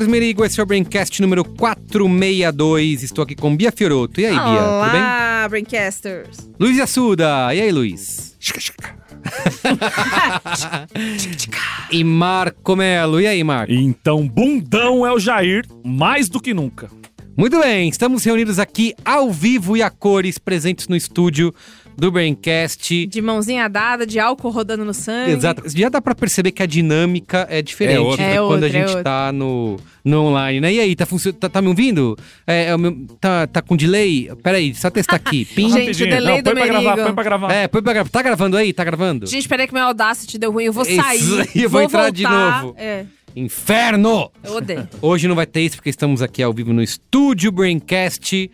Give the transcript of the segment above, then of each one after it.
Carlos Merigo, esse é o Braincast número 462. Estou aqui com Bia Fioroto. E aí, Bia? Olá, tudo bem? Olá, Braincasters. Luiz Assuda. E aí, Luiz? e Marco Melo. E aí, Marco? Então, bundão é o Jair, mais do que nunca. Muito bem, estamos reunidos aqui ao vivo e a cores, presentes no estúdio do Braincast. De mãozinha dada, de álcool rodando no sangue. Exato. Já dá pra perceber que a dinâmica é diferente É outra. né, É quando outra, a gente é tá no, no online, né? E aí, tá, tá, tá me ouvindo? É, é o meu- tá, tá com delay? Peraí, só testar aqui. Pim. Gente, o delay Não, do põe pra gravar, Merigo. põe pra gravar. É, põe pra gra- Tá gravando aí? Tá gravando? Gente, peraí que meu Audacity deu ruim. Eu vou Isso sair. aí, eu vou entrar voltar. de novo. É, Inferno! eu odeio. Hoje não vai ter isso porque estamos aqui ao vivo no estúdio Braincast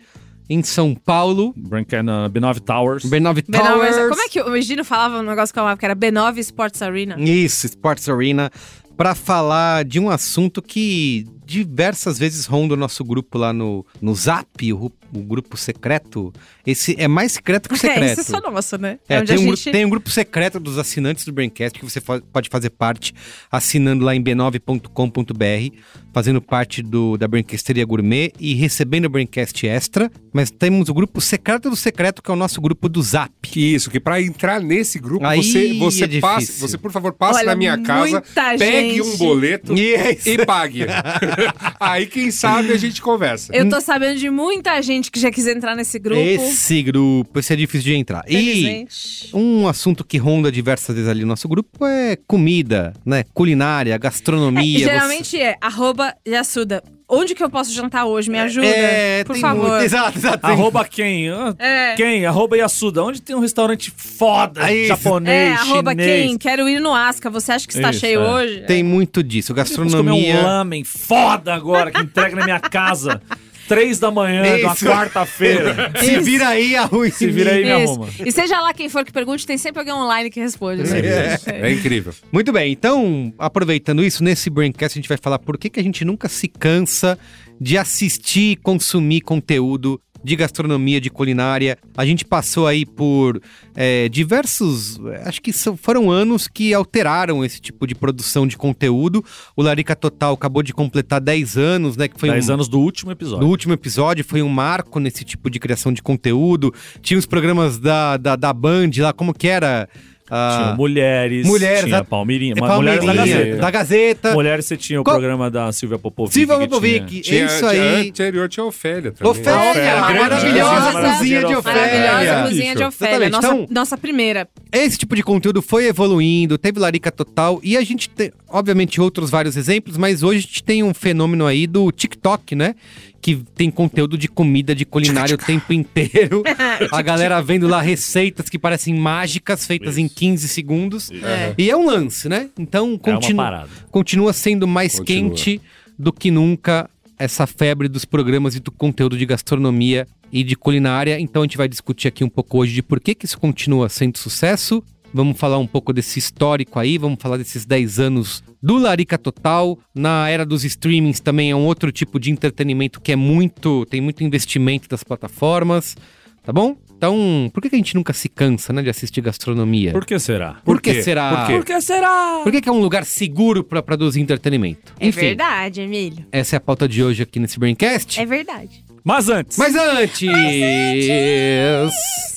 em São Paulo. Branca na B9 Towers. B9 B9, Towers. como é que o Egino falava um negócio que eu amava, que era B9 Sports Arena? Isso, Sports Arena, para falar de um assunto que diversas vezes ronda o nosso grupo lá no, no Zap, o, o grupo secreto. Esse é mais secreto que o secreto. É, isso é só nosso, né? É, onde tem, a um gente... grupo, tem um grupo secreto dos assinantes do Braincast que você pode fazer parte assinando lá em b9.com.br, fazendo parte do, da Braincasteria Gourmet e recebendo o Braincast Extra. Mas temos o grupo secreto do secreto, que é o nosso grupo do Zap. Que isso, que pra entrar nesse grupo, Aí você, você, é difícil. você, por favor, passe Olha, na minha casa, muita pegue gente. um boleto Isso. e pague. Aí, quem sabe, a gente conversa. Eu tô sabendo de muita gente que já quis entrar nesse grupo. Esse grupo, esse é difícil de entrar. E um assunto que ronda diversas vezes ali no nosso grupo é comida, né? Culinária, É, gastronomia. geralmente é arroba Yasuda. Onde que eu posso jantar hoje? Me ajuda, é, por tem favor. muito- exato, exato. tem- Arroba quem? É. Quem? Arroba Yasuda. Onde tem um restaurante foda, isso. japonês, É, arroba chinês. quem? Quero ir no Asca. Você acha que está Isso, cheio é. hoje? Tem muito disso. Vamos comer um Gastronomia. lamen foda agora, que entrega na minha casa. Três da manhã, uma Isso. quarta-feira. Se vira aí, arrume Se vira aí, me Isso. arruma. E seja lá quem for que pergunte, tem sempre alguém online que responde. né? É incrível. Muito bem, então, aproveitando isso, nesse Braincast a gente vai falar por que, que a gente nunca se cansa de assistir e consumir conteúdo de gastronomia, de culinária. A gente passou aí por é, diversos. Acho que são- foram anos que alteraram esse tipo de produção de conteúdo. O Larica Total acabou de completar 10 anos, né? Que foi Dez um, anos do último episódio. no último episódio foi um marco nesse tipo de criação de conteúdo. Tinha os programas da, da, da Band lá, como que era? Ah, Tinha mulheres, Mulheres, tinha a- Palmeirinha, é Ma- mulheres da Palmeirinha, Gazeta. da Gazeta. Mulheres você tinha o Qual- programa da Silvia Popovic. Silvia Popovic, Tinha, isso tinha- aí. anterior tinha Ofélia também. Ofélia, Ofélia, maravilhosa cozinha cozinha de Ofélia. Maravilhosa cozinha de. Ofélia. Nossa, então- nossa primeira. Esse tipo de conteúdo foi evoluindo, teve Larica Total e a gente tem, obviamente, outros vários exemplos, mas hoje a gente tem um fenômeno aí do TikTok, né? Que tem conteúdo de comida, de culinária o tempo inteiro. A galera vendo lá receitas que parecem mágicas, feitas em Isso. 15 segundos. É. E é um lance, né? Então É uma continua, parada. continua sendo mais Continua. quente do que nunca essa febre dos programas e do conteúdo de gastronomia e de culinária. Então a gente vai discutir aqui um pouco hoje de por que, que isso continua sendo sucesso. Vamos falar um pouco desse histórico aí, vamos falar desses 10 anos do Larica Total. Na era dos streamings também é um outro tipo de entretenimento que é muito. tem muito investimento das plataformas, tá bom? Então, por que, que a gente nunca se cansa, né, de assistir gastronomia? Por que será? Por que quê? será? Por quê? Por que será? Por que, que é um lugar seguro pra produzir entretenimento? É Enfim, verdade, Emílio. essa é a pauta de hoje aqui nesse Braincast. É verdade. Mas antes, Mas antes,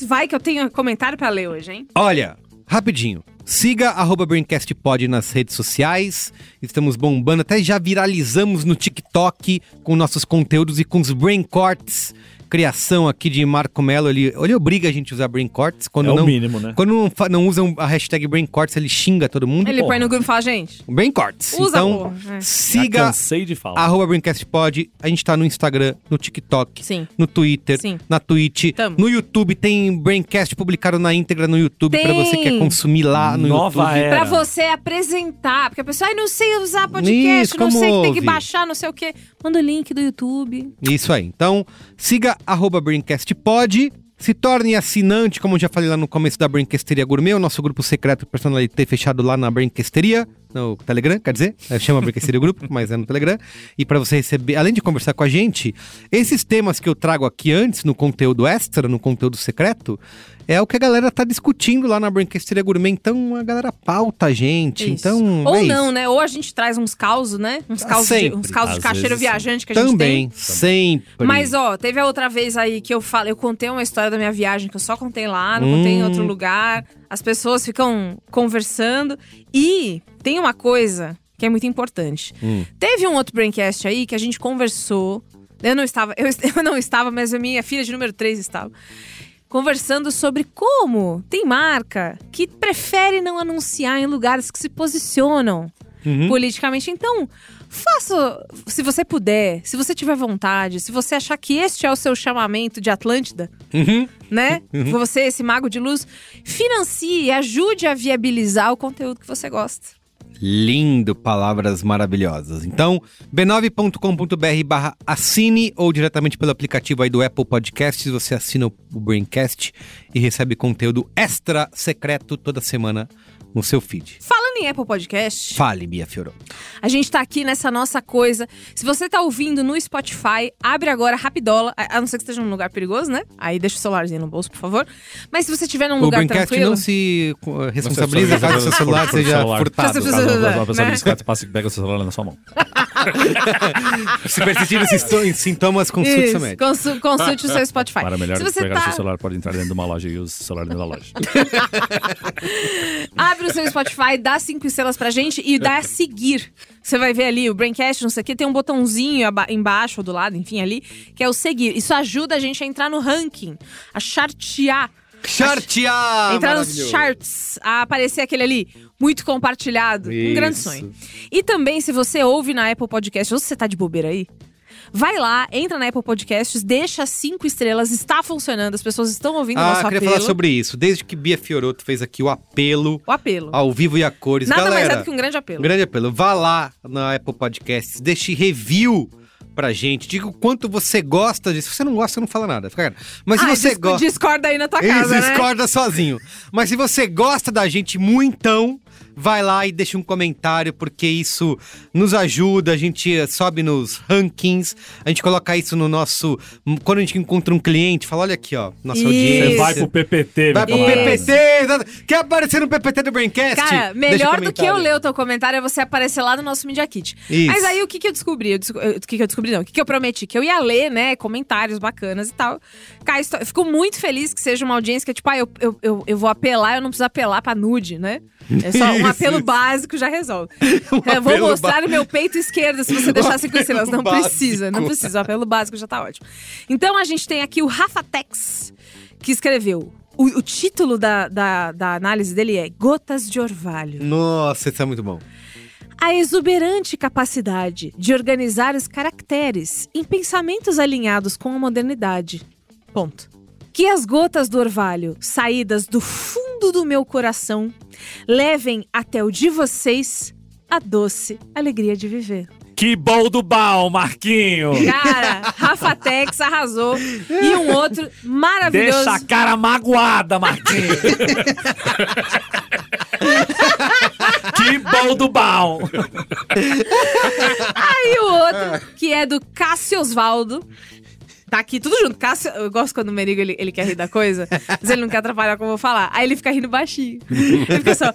Vai que eu tenho comentário pra ler hoje, hein? olha, rapidinho. Siga arroba nas redes sociais. Estamos bombando, até já viralizamos no TikTok com nossos conteúdos e com os Brain Cortes. Criação aqui de Marco Melo, ele, ele obriga a gente a usar Brain Cortes. Quando É o não, mínimo, né? Quando não, não usam a hashtag Brain Cortes, ele xinga todo mundo. Ele Pô, põe no grupo e fala, gente, Brain Cortes. Usa, então, porra. É. Já siga cansei de falar. arroba BraincastPod. A gente tá no Instagram, no TikTok, Sim. no Twitter, Sim. na Twitch. Tamo. No YouTube tem Braincast publicado na íntegra no YouTube pra Tem. você que quer consumir lá no Nova YouTube. era. Pra você apresentar. Porque a pessoa, ai, não sei usar podcast, Isso, não sei que tem que baixar, não sei o quê. Manda o link do YouTube. Isso aí. Então, siga arroba BraincastPod. Se torne assinante, como já falei lá no começo da Braincasteria Gourmet, o nosso grupo secreto personalité fechado lá na Braincasteria, no Telegram, quer dizer, é, chama Braincasteria Grupo, mas é no Telegram. E para você receber, além de conversar com a gente, esses temas que eu trago aqui antes, no conteúdo extra, no conteúdo secreto, é o que a galera tá discutindo lá na Braincasteria Gourmet. Então, a galera pauta a gente. Isso. Então, Ou é não, isso. né? Ou a gente traz uns causos, né? Uns Ah, causos de, uns causos de cacheiro viajante que a gente Também, tem. sempre. Mas, ó, teve a outra vez aí que eu falei, eu contei uma história da minha viagem que eu só contei lá, não contei em Hum. outro lugar. As pessoas ficam conversando. E tem uma coisa que é muito importante. Hum. Teve um outro Braincast aí que a gente conversou. Eu não estava, eu, eu não estava, mas a minha filha de número 3 estava. Conversando sobre como tem marca que prefere não anunciar em lugares que se posicionam Uhum. politicamente. Então, faça, se você puder, se você tiver vontade, se você achar que este é o seu chamamento de Atlântida, Uhum. né? Você, esse mago de luz, financie e ajude a viabilizar o conteúdo que você gosta. Lindo, palavras maravilhosas. Então, b9.com.br barra assine ou diretamente pelo aplicativo aí do Apple Podcasts, você assina o Braincast e recebe conteúdo extra secreto toda semana no seu feed. Falando em Apple Podcast, Fale, Bia Fiorot. a gente tá aqui nessa nossa coisa. Se você tá ouvindo no Spotify, abre agora rapidola, a não ser que esteja num lugar perigoso, né? Aí deixa o celularzinho no bolso, por favor. Mas se você estiver num O lugar Braincast tranquilo... não se responsabiliza caso seu celular seja furtado. Caso- Caso uma pessoa né? de bicicleta passe e pega o seu celular na sua mão. Esses sinto- sintomas, consulte Isso, seu médico. consu- consulte o seu Spotify. Para melhor se você pegar o tá... seu celular, pode entrar dentro de uma loja e use o celular dentro da loja. Abre o seu Spotify, dá cinco estrelas pra gente e dá a seguir. Você vai ver ali o Braincast, não sei o que, tem um botãozinho embaixo ou do lado, enfim, ali, que é o seguir. Isso ajuda a gente a entrar no ranking, a chartear. Chartear! entrar nos charts, a aparecer aquele ali, muito compartilhado. Um grande Isso. sonho. E também, se você ouve na Apple Podcast, ou se você tá de bobeira aí, vai lá, entra na Apple Podcasts, deixa cinco estrelas, está funcionando, as pessoas estão ouvindo o Ah, nosso queria apelo. falar sobre isso. Desde que Bia Fiorotto fez aqui o apelo O apelo. ao vivo e a cores. Nada Galera, mais é do que um grande apelo. Um grande apelo. Vá lá na Apple Podcasts, deixe review pra gente. Diga o quanto você gosta disso. Se você não gosta, não fala nada. Fica. Mas se Ah, você gosta. Discorda aí na tua casa, né? discorda sozinho. Mas se você gosta da gente muitão, vai lá e deixa um comentário, porque isso nos ajuda. A gente sobe nos rankings, a gente coloca isso no nosso. Quando a gente encontra um cliente, fala: olha aqui, ó, nossa Isso. audiência. Você vai pro PPT, Vai meu pro camarada. PPT! Quer aparecer no PPT do Braincast? Cara, melhor do que eu ler o teu comentário é você aparecer lá no nosso Media Kit. Isso. Mas aí o que, que eu descobri? Eu desco- O que, que eu descobri, não? O que, que eu prometi? Que eu ia ler, né, comentários bacanas e tal. Cara, estou- eu fico muito feliz que seja uma audiência que é tipo, ah, eu, eu, eu, eu vou apelar, eu não preciso apelar pra nude, né? É só um apelo isso. básico já resolve. Um eu vou mostrar o meu peito esquerdo se você deixar cinco estrelas. Não apelo precisa, não básico. precisa. O apelo básico já tá ótimo. Então a gente tem aqui o Rafa Tex, que escreveu. O, o título da, da, da análise dele é Gotas de Orvalho. Nossa, isso é muito bom. A exuberante capacidade de organizar os caracteres em pensamentos alinhados com a modernidade. Ponto. Que as gotas do orvalho, saídas do fundo do meu coração, levem até o de vocês a doce alegria de viver. Que bom do bal, Marquinho! Cara, Rafa Tex arrasou. E um outro maravilhoso. Deixa a cara magoada, Marquinho! que bom do bal! E o outro, que é do Cássio Osvaldo. Tá aqui tudo junto. Cássio, eu gosto quando o Merigo ele, ele quer rir da coisa, mas ele não quer atrapalhar como eu vou falar. Aí ele fica rindo baixinho. Ele fica só.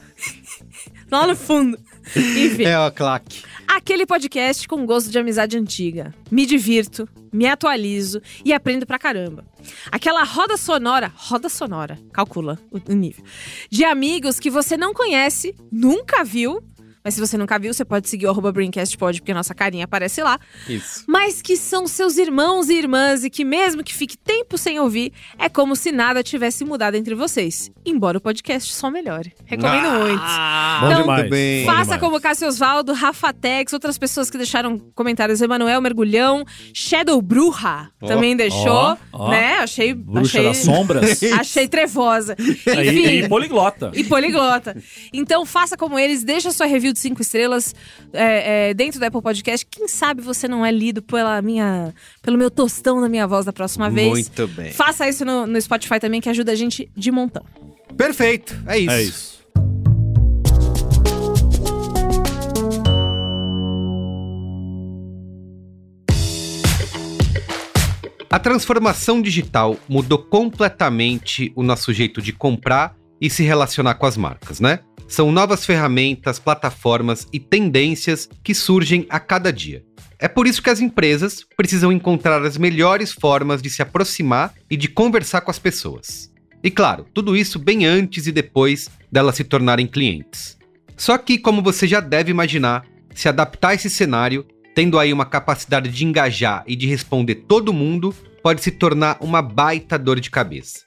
lá no fundo. Enfim. É o claque. Aquele podcast com gosto de amizade antiga. Me divirto, me atualizo e aprendo pra caramba. Aquela roda sonora, roda sonora, calcula o o nível, de amigos que você não conhece, nunca viu, mas se você nunca viu, você pode seguir o arroba BrainCastPod, porque a nossa carinha aparece lá. Isso. Mas que são seus irmãos e irmãs e que mesmo que fique tempo sem ouvir, é como se nada tivesse mudado entre vocês. Embora o podcast só melhore. Recomendo muito. Bom Então, demais. bem. Faça demais. como Cássio Osvaldo, Rafa Tex, outras pessoas que deixaram comentários. Emanuel Mergulhão, Shadow Bruja também deixou, ó, ó. né? Achei, Bruxa achei, das sombras. achei trevosa. e, Enfim. e poliglota. E poliglota. Então faça como eles, deixa sua review de cinco estrelas é, é, dentro do Apple Podcast. Quem sabe você não é lido pela minha, pelo meu tostão da minha voz da próxima vez. Muito bem. Faça isso no, no Spotify também, que ajuda a gente de montão. Perfeito. É isso. É isso. A transformação digital mudou completamente o nosso jeito de comprar e se relacionar com as marcas, né? São novas ferramentas, plataformas e tendências que surgem a cada dia. É por isso que as empresas precisam encontrar as melhores formas de se aproximar e de conversar com as pessoas. E claro, tudo isso bem antes e depois delas se tornarem clientes. Só que, como você já deve imaginar, se adaptar a esse cenário, tendo aí uma capacidade de engajar e de responder todo mundo, pode se tornar uma baita dor de cabeça.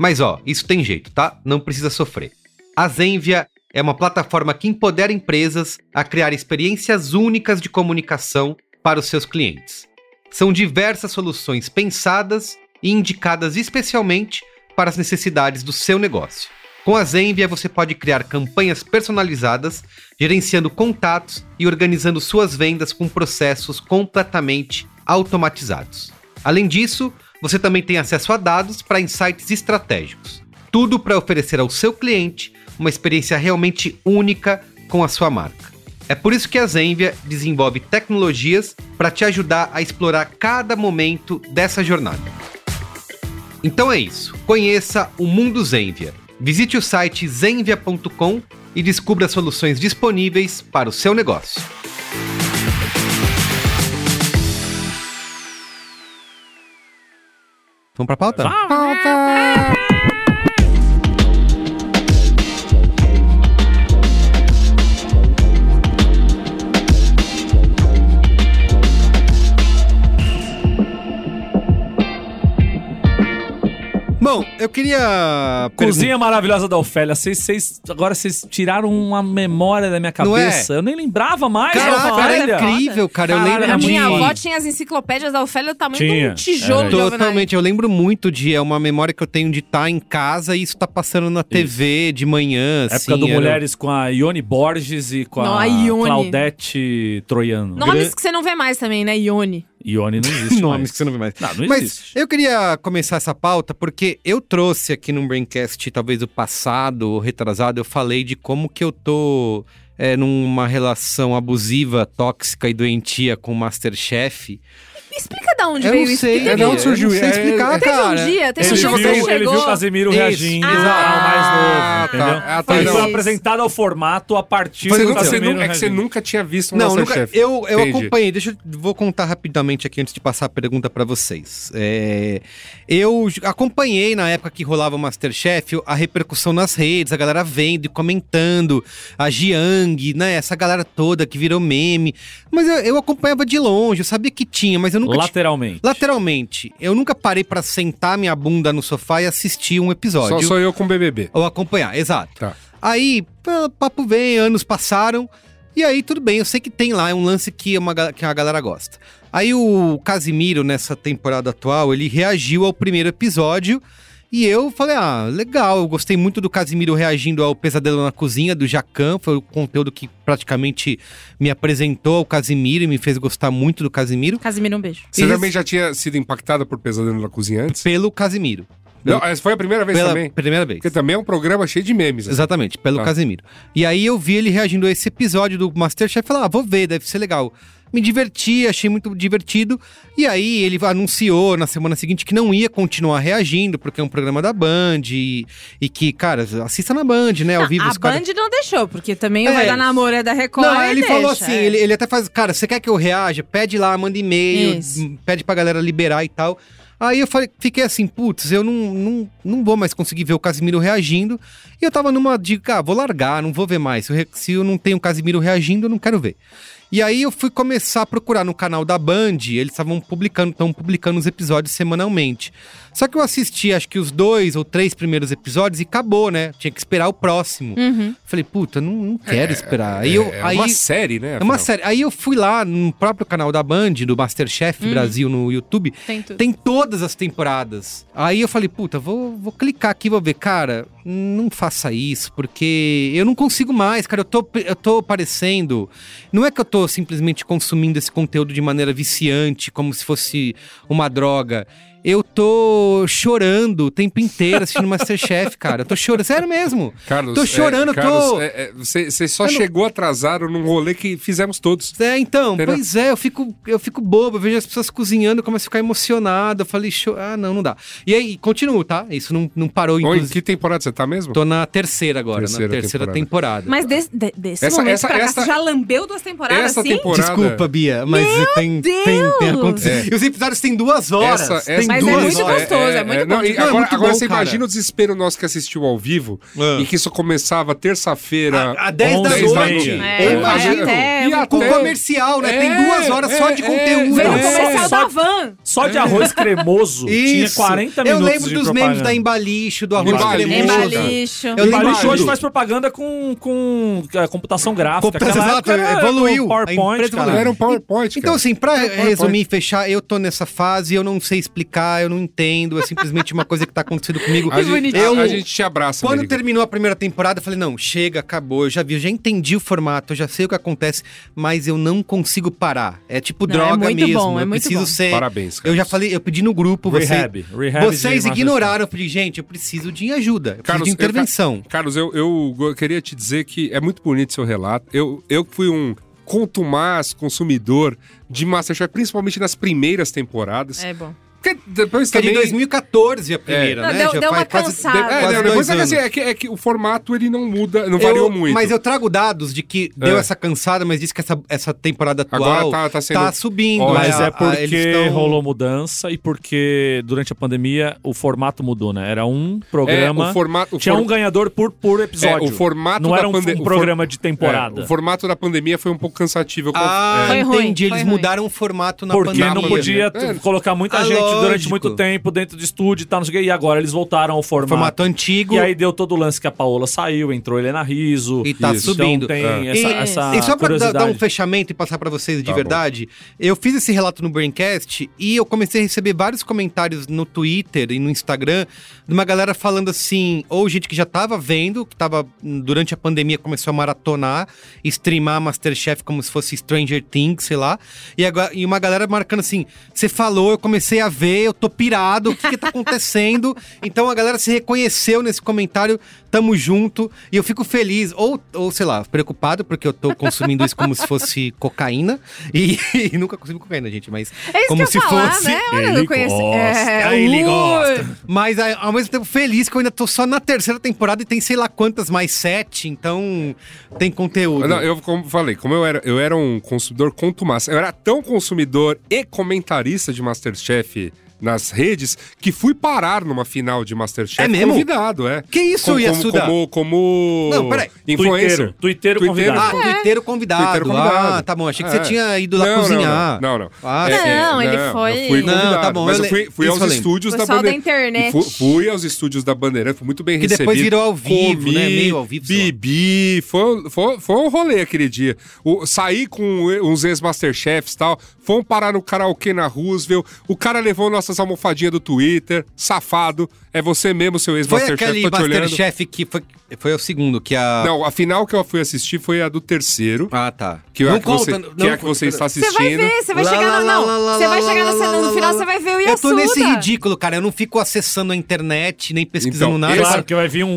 Mas ó, isso tem jeito, tá? Não precisa sofrer. A Zenvia é uma plataforma que empodera empresas a criar experiências únicas de comunicação para os seus clientes. São diversas soluções pensadas e indicadas especialmente para as necessidades do seu negócio. Com a Zenvia você pode criar campanhas personalizadas, gerenciando contatos e organizando suas vendas com processos completamente automatizados. Além disso, você também tem acesso a dados para insights estratégicos. Tudo para oferecer ao seu cliente uma experiência realmente única com a sua marca. É por isso que a Zenvia desenvolve tecnologias para te ajudar a explorar cada momento dessa jornada. Então é isso. Conheça o mundo Zenvia. Visite o site zenvia.com e descubra soluções disponíveis para o seu negócio. Vamos para a pauta? Eu queria. Cozinha maravilhosa da Ofélia. Vocês, vocês- agora vocês tiraram uma memória da minha Não é? cabeça. Eu nem lembrava mais Caraca, era incrível, cara. Eu lembro A de... minha muito avó tinha as enciclopédias da Ofélia do tamanho Tinha, de um tijolo overnight. Totalmente, eu lembro muito de. É uma memória que eu tenho de estar em casa e isso tá passando na TV de manhã. Época assim, do era- Mulheres com a Ione Borges e com Não, a, a Ione. Claudete Troiano. Nomes que você não vê mais também, né? Ione. Ione não existe Nomes mais. que você não vê mais. Não, não Mas existe. eu queria começar essa pauta porque eu trouxe aqui no Braincast, talvez do passado, ou retrasado, eu falei de como que eu tô é, numa relação abusiva, tóxica e doentia com o Masterchef. Me explica de onde eu veio não isso. sei, é teve, de onde surgiu, Eu não sei é- explicar, é- teve cara. um dia, teve Ele um dia viu, que você ele viu o Casemiro Isso. reagindo Ah, ao mais tá. novo, entendeu? Ah, tá, ele não. foi apresentado ao formato a partir Você do nunca, você Casemiro é que você nunca tinha visto um Não, nunca, eu, eu Entendi. acompanhei. Deixa eu vou contar rapidamente aqui antes de passar a pergunta pra vocês. É, eu acompanhei na época que rolava o Masterchef a repercussão nas redes, a galera vendo e comentando, a Jiang, né? Essa galera toda que virou meme. Mas eu, eu acompanhava de longe, eu sabia que tinha, mas eu nunca. Lateralmente. Lateralmente, eu nunca parei pra sentar minha bunda no sofá e assistir um Só episódio. sou eu com BBB. Ou acompanhar, exato. Tá. Aí, papo vem, anos passaram. E aí, tudo bem, eu sei que tem lá, é um lance que, uma, que a galera gosta. Aí o Casimiro, nessa temporada atual, ele reagiu ao primeiro episódio. E eu falei, ah, legal, eu gostei muito do Casimiro reagindo ao Pesadelo na Cozinha, do Jacan. Foi o conteúdo que praticamente me apresentou ao Casimiro e me fez gostar muito do Casimiro. Casimiro, um beijo. Você Eles- também já tinha sido impactada por Pesadelo na Cozinha antes? Pelo Casimiro. Não, essa foi a primeira vez Pela também? primeira vez. Porque também é um programa cheio de memes. assim. Exatamente, pelo Tá. Casimiro. E aí eu vi ele reagindo a esse episódio do Masterchef e falei, ah, vou ver, deve ser legal. Me diverti, achei muito divertido. E aí ele anunciou na semana seguinte que não ia continuar reagindo, porque é um programa da Band e, e que, cara, assista na Band, né? Ao vivo a os Band não deixou, porque também É. Vai Dar Namoro é da Record. Não, ele falou deixa, assim, é. ele, ele até faz, cara, você quer que eu reaja? Pede lá, manda e-mail, Isso. m- pede pra galera liberar e tal. Aí eu falei, fiquei assim, putz, eu não, não, não vou mais conseguir ver o Casimiro reagindo. E eu tava numa dica, ah, vou largar, não vou ver mais. Se eu, se eu não tenho o Casimiro reagindo, eu não quero ver. E aí eu fui começar a procurar no canal da Band, eles estavam publicando, estão publicando os episódios semanalmente. Só que eu assisti, acho que os dois ou três primeiros episódios e acabou, né? Tinha que esperar o próximo. Uhum. Falei, puta, não, não quero esperar. Aí eu, é aí, uma série, né? é uma afinal. série. Aí eu fui lá no próprio canal da Band, do Masterchef Brasil no YouTube. Tem tudo. Tem todas as temporadas. Aí eu falei, puta, vou, vou clicar aqui, vou ver. Cara, não faça isso, porque eu não consigo mais, cara. Eu tô, eu tô parecendo. Não é que eu tô simplesmente consumindo esse conteúdo de maneira viciante, como se fosse uma droga. Eu tô chorando o tempo inteiro assistindo Masterchef, cara. Eu tô chorando, sério mesmo. Carlos, tô chorando, é, Carlos, tô. é, é, você, você só Eu não- chegou atrasado num rolê que fizemos todos. É, então, Entendeu? pois é, eu fico, eu fico bobo, eu vejo as pessoas cozinhando, eu começo a ficar emocionado. Eu falei, "Cho- ah, não, não dá. E aí, continuo, tá? Isso não, não parou, Ou em inclusive. que temporada você tá mesmo? Tô na terceira agora, Terceira na terceira temporada. temporada. Mas desse, de- desse Essa- momento essa- pra cá, essa- você já lambeu duas temporadas essa assim? temporada- Desculpa, Bia, mas tem, tem, tem acontecido. E os episódios têm duas horas. Essa- tem Mas é duas muito horas. gostoso, é muito bom não, e de ver. Não, é agora muito agora bom, você cara. imagina o desespero nosso que assistiu ao vivo Ah. e que isso começava terça-feira. A 10 da 11 noite. É, Eu imagino. até- E Com até- comercial, né? tem É, duas horas só de é, conteúdo. Veio o comercial só- da van. Só de arroz cremoso tinha Isso. 40 Eu minutos lembro de dos propaganda. memes da Embalicho, do arroz Embalicho. cremoso. Embalicho. Eu O lembro Embalicho hoje faz propaganda com, com é, computação gráfica. Computação, época era evoluiu. PowerPoint, A. Era um PowerPoint. Então, assim, pra PowerPoint. resumir e fechar, eu tô nessa fase, eu não sei explicar, eu não entendo, é simplesmente uma coisa que tá acontecendo comigo. A gente. Eu- a, a gente te abraça, Quando Merigo. terminou a primeira temporada, eu falei, não, chega, acabou, eu já vi, eu já entendi o formato, eu já sei o que acontece, mas eu não consigo parar. É tipo Não, é droga muito mesmo, bom, é eu muito preciso bom. ser... Parabéns, Eu já falei, eu pedi no grupo, você- Rehab. Vocês ignoraram, eu falei, gente, eu preciso de ajuda, eu preciso Carlos, de intervenção. Eu, Ca- Carlos, eu, eu queria te dizer que é muito bonito seu relato. Eu, eu fui um contumaz consumidor de Masterchef, principalmente nas primeiras temporadas. É bom. Porque depois Que é de também... 2014 a primeira, Não, né? deu- Já deu faz uma quase- cansada. de- É, quase não, dois depois é que, anos. assim, é, que, é que o formato ele não muda, não variou Eu- muito. Mas eu trago dados de que deu É. essa cansada, mas diz que essa, essa temporada Agora atual tá- tá sendo- subindo. Ó, né? Mas é a- porque tão- rolou mudança e porque durante a pandemia o formato mudou, né? Era um programa. É, o formato- o tinha for- um ganhador por, por episódio. É, o formato Não da era um, pande- um programa for- de temporada. É, o formato da pandemia foi um pouco cansativo. Ah, é. Entendi. foi Eles ruim. mudaram o formato na Porque pandemia. não podia É. colocar muita gente durante muito tempo dentro do estúdio e tal, não sei o quê. E agora eles voltaram ao formato. Formato antigo. E aí deu todo o lance que a Paola saiu, entrou Helena Riso. E tá Isso. subindo. Então tem É. essa, e, essa e só pra dar, um fechamento e passar pra vocês de Tá bom. verdade, eu fiz esse relato no Braincast e eu comecei a receber vários comentários no Twitter e no Instagram de uma galera falando assim, ou gente que já tava vendo, que tava durante a pandemia começou a maratonar, streamar Masterchef como se fosse Stranger Things, sei lá, e, agora, e uma galera marcando assim, você falou, eu comecei a ver, eu tô pirado, o que que tá acontecendo? então a galera se reconheceu nesse comentário, tamo junto, e eu fico feliz, ou, ou sei lá, preocupado, porque eu tô consumindo isso como se fosse cocaína, e, e nunca consumi cocaína, gente, mas É isso como que eu se falar, fosse... né? Olha, Ele gosta. É, Ele gosta. Mas ao mesmo tempo feliz que eu ainda tô só na terceira temporada e tem sei lá quantas mais sete, então tem conteúdo. Não, eu como falei, como eu era, eu era um consumidor contumaz, eu era tão consumidor e comentarista de Masterchef nas redes que fui parar numa final de Masterchef É mesmo? convidado, é. Que isso, como, Yasuda? Como, como Não, peraí. influencer. Tuiteiro, tuiteiro convidado. Ah, convidado. Ah, tá bom. Achei que É. você tinha ido lá Não, não, cozinhar. Não, não. não. Ah, É, sim. é, Não, ele foi- Eu fui Não, tá bom, Mas eu fui, fui aos lembro. estúdios da Pessoal da internet. Fui, fui aos estúdios da Bandeirante, fui muito bem Que recebido. depois virou ao vivo, Comi, né? Meio ao vivo. Bibi, foi, foi, foi um rolê aquele dia. O, saí com uns ex-masterchefs e tal, fomos parar no karaokê na Roosevelt, o cara levou nossas essas almofadinhas do Twitter, safado. É você mesmo, seu Foi ex-Masterchef, aquele tô te olhando. Masterchef que foi, foi o segundo, que a... Não, a final que eu fui assistir foi a do terceiro. Ah, tá. Que, é não a que, você, conta, que é a que você está Você assistindo. vai ver, você vai Lá, chegar lá, no. lá, Não, você vai chegar lá, no, lá, no final, você vai ver o Eu Yasuda. tô nesse ridículo, cara. Eu não fico acessando a internet, nem pesquisando Então, nada. esse- Claro, porque vai vir um,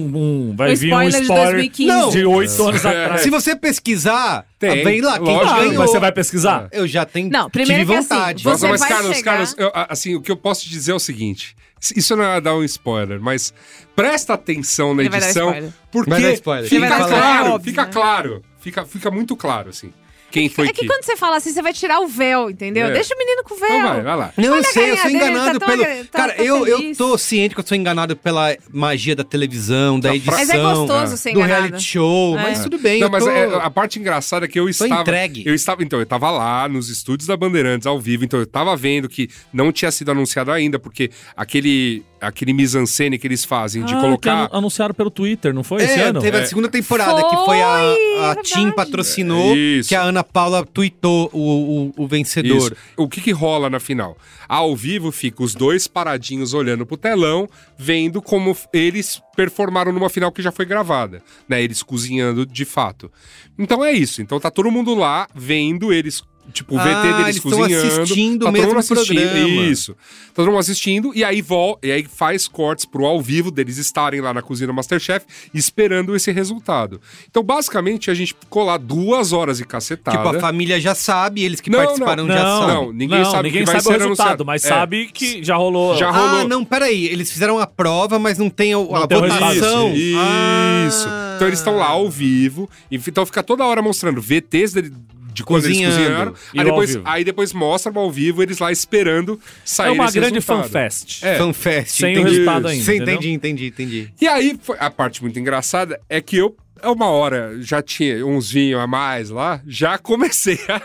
um- vai O vir um spoiler de spoiler 2015. Não. de oito anos atrás. Se você pesquisar, Tem, vem lá, quem lógico. Ganhou. mas você vai pesquisar? Eu já tenho Não, primeiro tive que assim, vontade. você Nossa, mas vai Carlos, chegar- Carlos, eu, assim, o que eu posso te dizer o seguinte: isso não é dar um spoiler, mas presta atenção na Ele vai dar edição, spoiler. porque Vai dar spoiler. fica Ele vai dar claro, é óbvio, fica né? claro, fica, fica muito claro, assim, quem foi É que quando você fala assim, você vai tirar o véu, entendeu? É. Deixa o menino com o véu. Então vai, vai lá. Não, eu sei, eu sou dele, enganado tá tão pelo. tá- Cara, tá eu, eu tô ciente que eu sou enganado pela magia da televisão, da edição. Mas é gostoso ser do enganado. reality show, É. mas tudo bem. Não, mas tô- é, a parte engraçada é que eu estava. entregue. Eu estava. Então, eu estava lá nos estúdios da Bandeirantes ao vivo, então eu estava vendo que não tinha sido anunciado ainda, porque aquele, aquele mise-en-scène que eles fazem de Ah, colocar. que anu- anunciaram pelo Twitter, não foi esse É, ano? teve É. a segunda temporada, que foi a, Foi, a verdade. Tim patrocinou, É, que a Ana Paula tweetou o, o, o vencedor. Isso. O que que rola na final? Ao vivo fica os dois paradinhos olhando pro telão, vendo como eles performaram numa final que já foi gravada, né? Eles cozinhando de fato. Então é isso. Então tá todo mundo lá vendo eles Tipo, o Ah, VT deles eles cozinhando. assistindo tá todo mundo mesmo assistindo. programa. Isso. Tá todo mundo assistindo e aí, vol e aí faz cortes pro ao vivo deles estarem lá na cozinha do Masterchef esperando esse resultado. Então, basicamente, a gente ficou lá duas horas e cacetada. Tipo, a família já sabe, eles que Não, participaram não, já não, sabem. não, ninguém sabe ninguém que vai sabe o resultado, anunciado. mas É. sabe que já rolou. Já Ah, rolou. não, peraí. Eles fizeram a prova, mas não tem a Não tem o votação. resultado. Isso. Ah. isso. Então eles estão lá ao vivo. e Então fica toda hora mostrando VTs dele. De quando Cozinhando. eles cozinharam. E Aí o depois, aí depois mostra ao vivo eles lá esperando sair É uma esse grande resultado. fanfest. É. Fanfest. Sem o entendi. resultado ainda, Sim, entendi, entendi, entendi. E aí, foi- a parte muito engraçada é que eu, é uma hora, já tinha uns vinhos a mais lá, já comecei a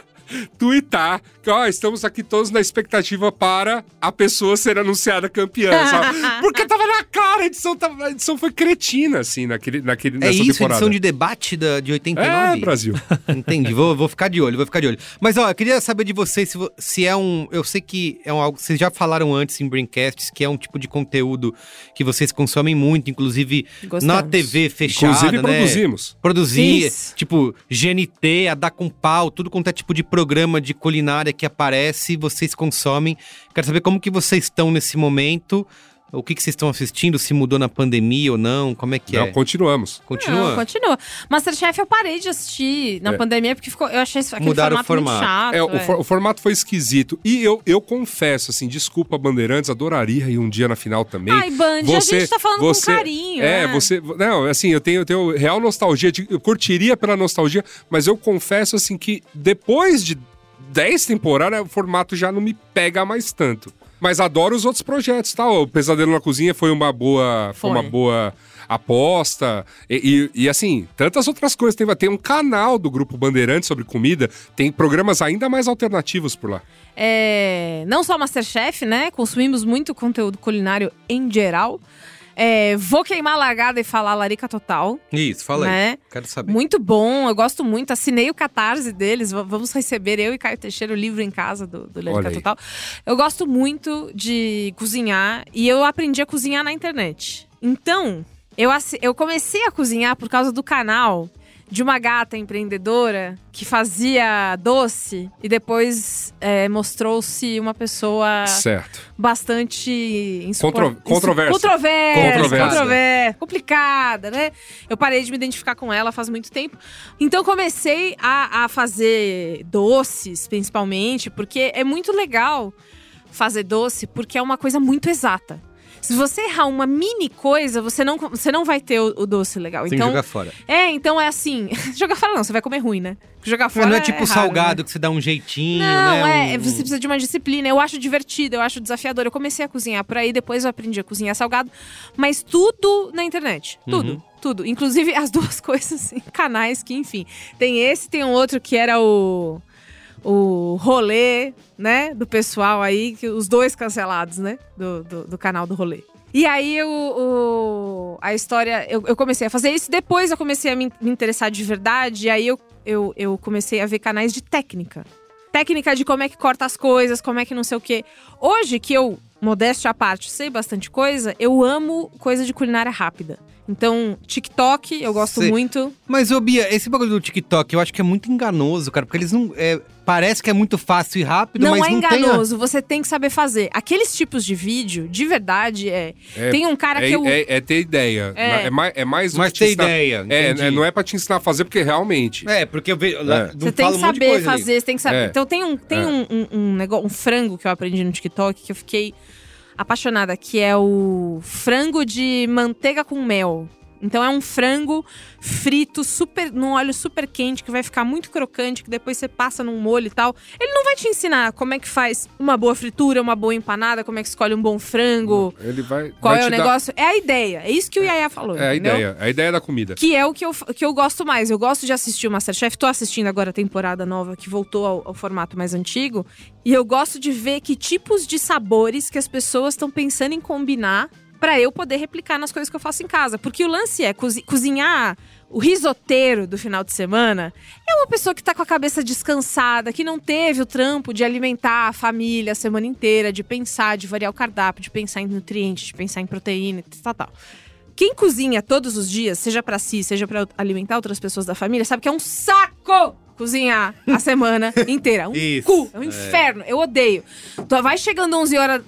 tuitar que, ó, estamos aqui todos na expectativa para a pessoa ser anunciada campeã, sabe? Porque tava na cara, a edição, tava, a edição foi cretina, assim, naquele, naquele, É nessa isso, temporada. edição de debate da, de 89? É, Brasil. Entendi, vou, vou ficar de olho, vou ficar de olho. Mas, ó, eu queria saber de vocês se, se é um. Eu sei que é um algo. Vocês já falaram antes em Braincasts que é um tipo de conteúdo que vocês consomem muito, inclusive na Gostamos. TV fechada. Inclusive, né? produzimos. Produzir, Isso. tipo, GNT, a dar com pau, tudo quanto é tipo de programa de culinária que aparece, vocês consomem. Quero saber como que vocês estão nesse momento, o que, que vocês estão assistindo, se mudou na pandemia ou não, como é que Não, é? continuamos. Continua? Não, continua. Masterchef eu parei de assistir na É. pandemia porque ficou, eu achei isso- aquele Mudaram o formato, muito formato. chato. É, o, é. for- o formato foi esquisito. E eu, eu confesso, assim, desculpa, Bandeirantes, adoraria ir um dia na final também. Ai, Band, a gente tá falando com carinho, É, né? você. Não, assim, eu tenho, eu tenho real nostalgia. de- Eu curtiria pela nostalgia, mas eu confesso, assim, que depois de 10 temporadas, o formato já não me pega mais tanto. Mas adoro os outros projetos, tá? O Pesadelo na Cozinha foi uma boa. Foi, Foi. uma boa aposta. E, e- e, assim, tantas outras coisas. Tem, tem um canal do Grupo Bandeirantes sobre comida, tem programas ainda mais alternativos por lá. É, não só Masterchef, né? Consumimos muito conteúdo culinário em geral. É, vou queimar a largada e falar Larica Total. Isso, fala Né? aí. Quero saber. Muito bom, eu gosto muito. Assinei o catarse deles. Vamos receber eu e Caio Teixeira o livro em casa do, do Larica. Total. Eu gosto muito de cozinhar e eu aprendi a cozinhar na internet. Então, eu, eu comecei a cozinhar por causa do canal de uma gata empreendedora que fazia doce e depois é, mostrou-se uma pessoa Certo. bastante Contro- controversa. Controversa, Controversa. controversa, complicada, né? Eu parei de me identificar com ela faz muito tempo. Então comecei a, a fazer doces, principalmente, porque é muito legal fazer doce, porque é uma coisa muito exata. Se você errar uma mini coisa, você não, você não vai ter o, o doce legal. Tem que então, jogar fora. é, então é assim. jogar fora não, você vai comer ruim, né? Jogar fora não é tipo raro, salgado né? que você dá um jeitinho, Não, né? é, Um- você precisa de uma disciplina. Eu acho divertido, eu acho desafiador. Eu comecei a cozinhar por aí, depois eu aprendi a cozinhar salgado, mas tudo na internet. Tudo, Uhum. tudo. Inclusive as duas coisas em canais que, enfim. Tem esse, tem um outro que era o o rolê, né, do pessoal aí, que os dois cancelados, né, do, do, do canal do rolê. E aí o, o- a história, eu, eu comecei a fazer isso, depois eu comecei a me, me interessar de verdade, e aí eu, eu, eu comecei a ver canais de técnica. Técnica de como é que corta as coisas, como é que não sei o quê. Hoje que eu modéstia à parte, sei bastante coisa, eu amo coisa de culinária rápida. Então, TikTok, eu gosto Sei. muito. Mas, ô Bia, esse bagulho do TikTok, eu acho que é muito enganoso, cara, porque eles não. é, parece que é muito fácil e rápido, Não mas é não tem. a- enganoso, você tem que saber fazer. Aqueles tipos de vídeo, de verdade, é. É- tem um cara é, que eu. é, é ter ideia. É. É, mais, é mais Mas ter ensinar- ideia, É, entendi. é, não é pra te ensinar a fazer, porque realmente. É, porque eu vejo. não Você tem que um saber ali. fazer, você tem que saber. É. Então tem um, tem É. um, um, um negócio, um frango que eu aprendi no TikTok que eu fiquei apaixonada, que é o frango de manteiga com mel. Então é um frango frito super num óleo super quente que vai ficar muito crocante, que depois você passa num molho e tal. Ele não vai te ensinar como é que faz uma boa fritura, uma boa empanada, como é que escolhe um bom frango, Ele vai. qual vai é o te dar- negócio. É a ideia. É isso que o Yaya falou. É a entendeu? ideia. A ideia da comida. Que é o que eu, que eu gosto mais. Eu gosto de assistir o Masterchef. Tô assistindo agora a temporada nova que voltou ao, ao formato mais antigo. E eu gosto de ver que tipos de sabores que as pessoas estão pensando em combinar pra eu poder replicar nas coisas que eu faço em casa. Porque o lance é cozi- cozinhar o risoteiro do final de semana é uma pessoa que tá com a cabeça descansada, que não teve o trampo de alimentar a família a semana inteira, de pensar, de variar o cardápio, de pensar em nutrientes, de pensar em proteína, e tal, tal. Quem cozinha todos os dias, seja pra si, seja pra alimentar outras pessoas da família, sabe que é um saco cozinhar a semana inteira. Um Isso, cu, é um inferno. Eu odeio. Tu vai chegando 11 horas,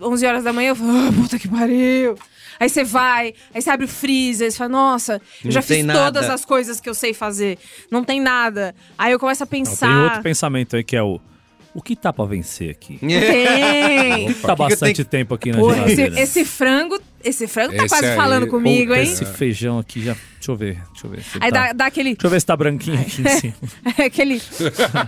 11 horas da manhã, eu falo, ah, puta que pariu. Aí você vai, aí você abre o freezer, você fala, nossa, eu Não já fiz nada. todas as coisas que eu sei fazer. Não tem nada. Aí eu começo a Não, pensar. tem outro pensamento aí que é o. O que tá pra vencer aqui? Tem! Tá que bastante tenho tempo aqui na Pô, esse, geladeira. esse frango, esse frango tá Esse quase aí, falando comigo, hein? Esse feijão aqui já. Deixa eu ver. Deixa eu ver. se Aí tá- dá, dá aquele. Deixa eu ver se tá branquinho aqui em cima. aquele.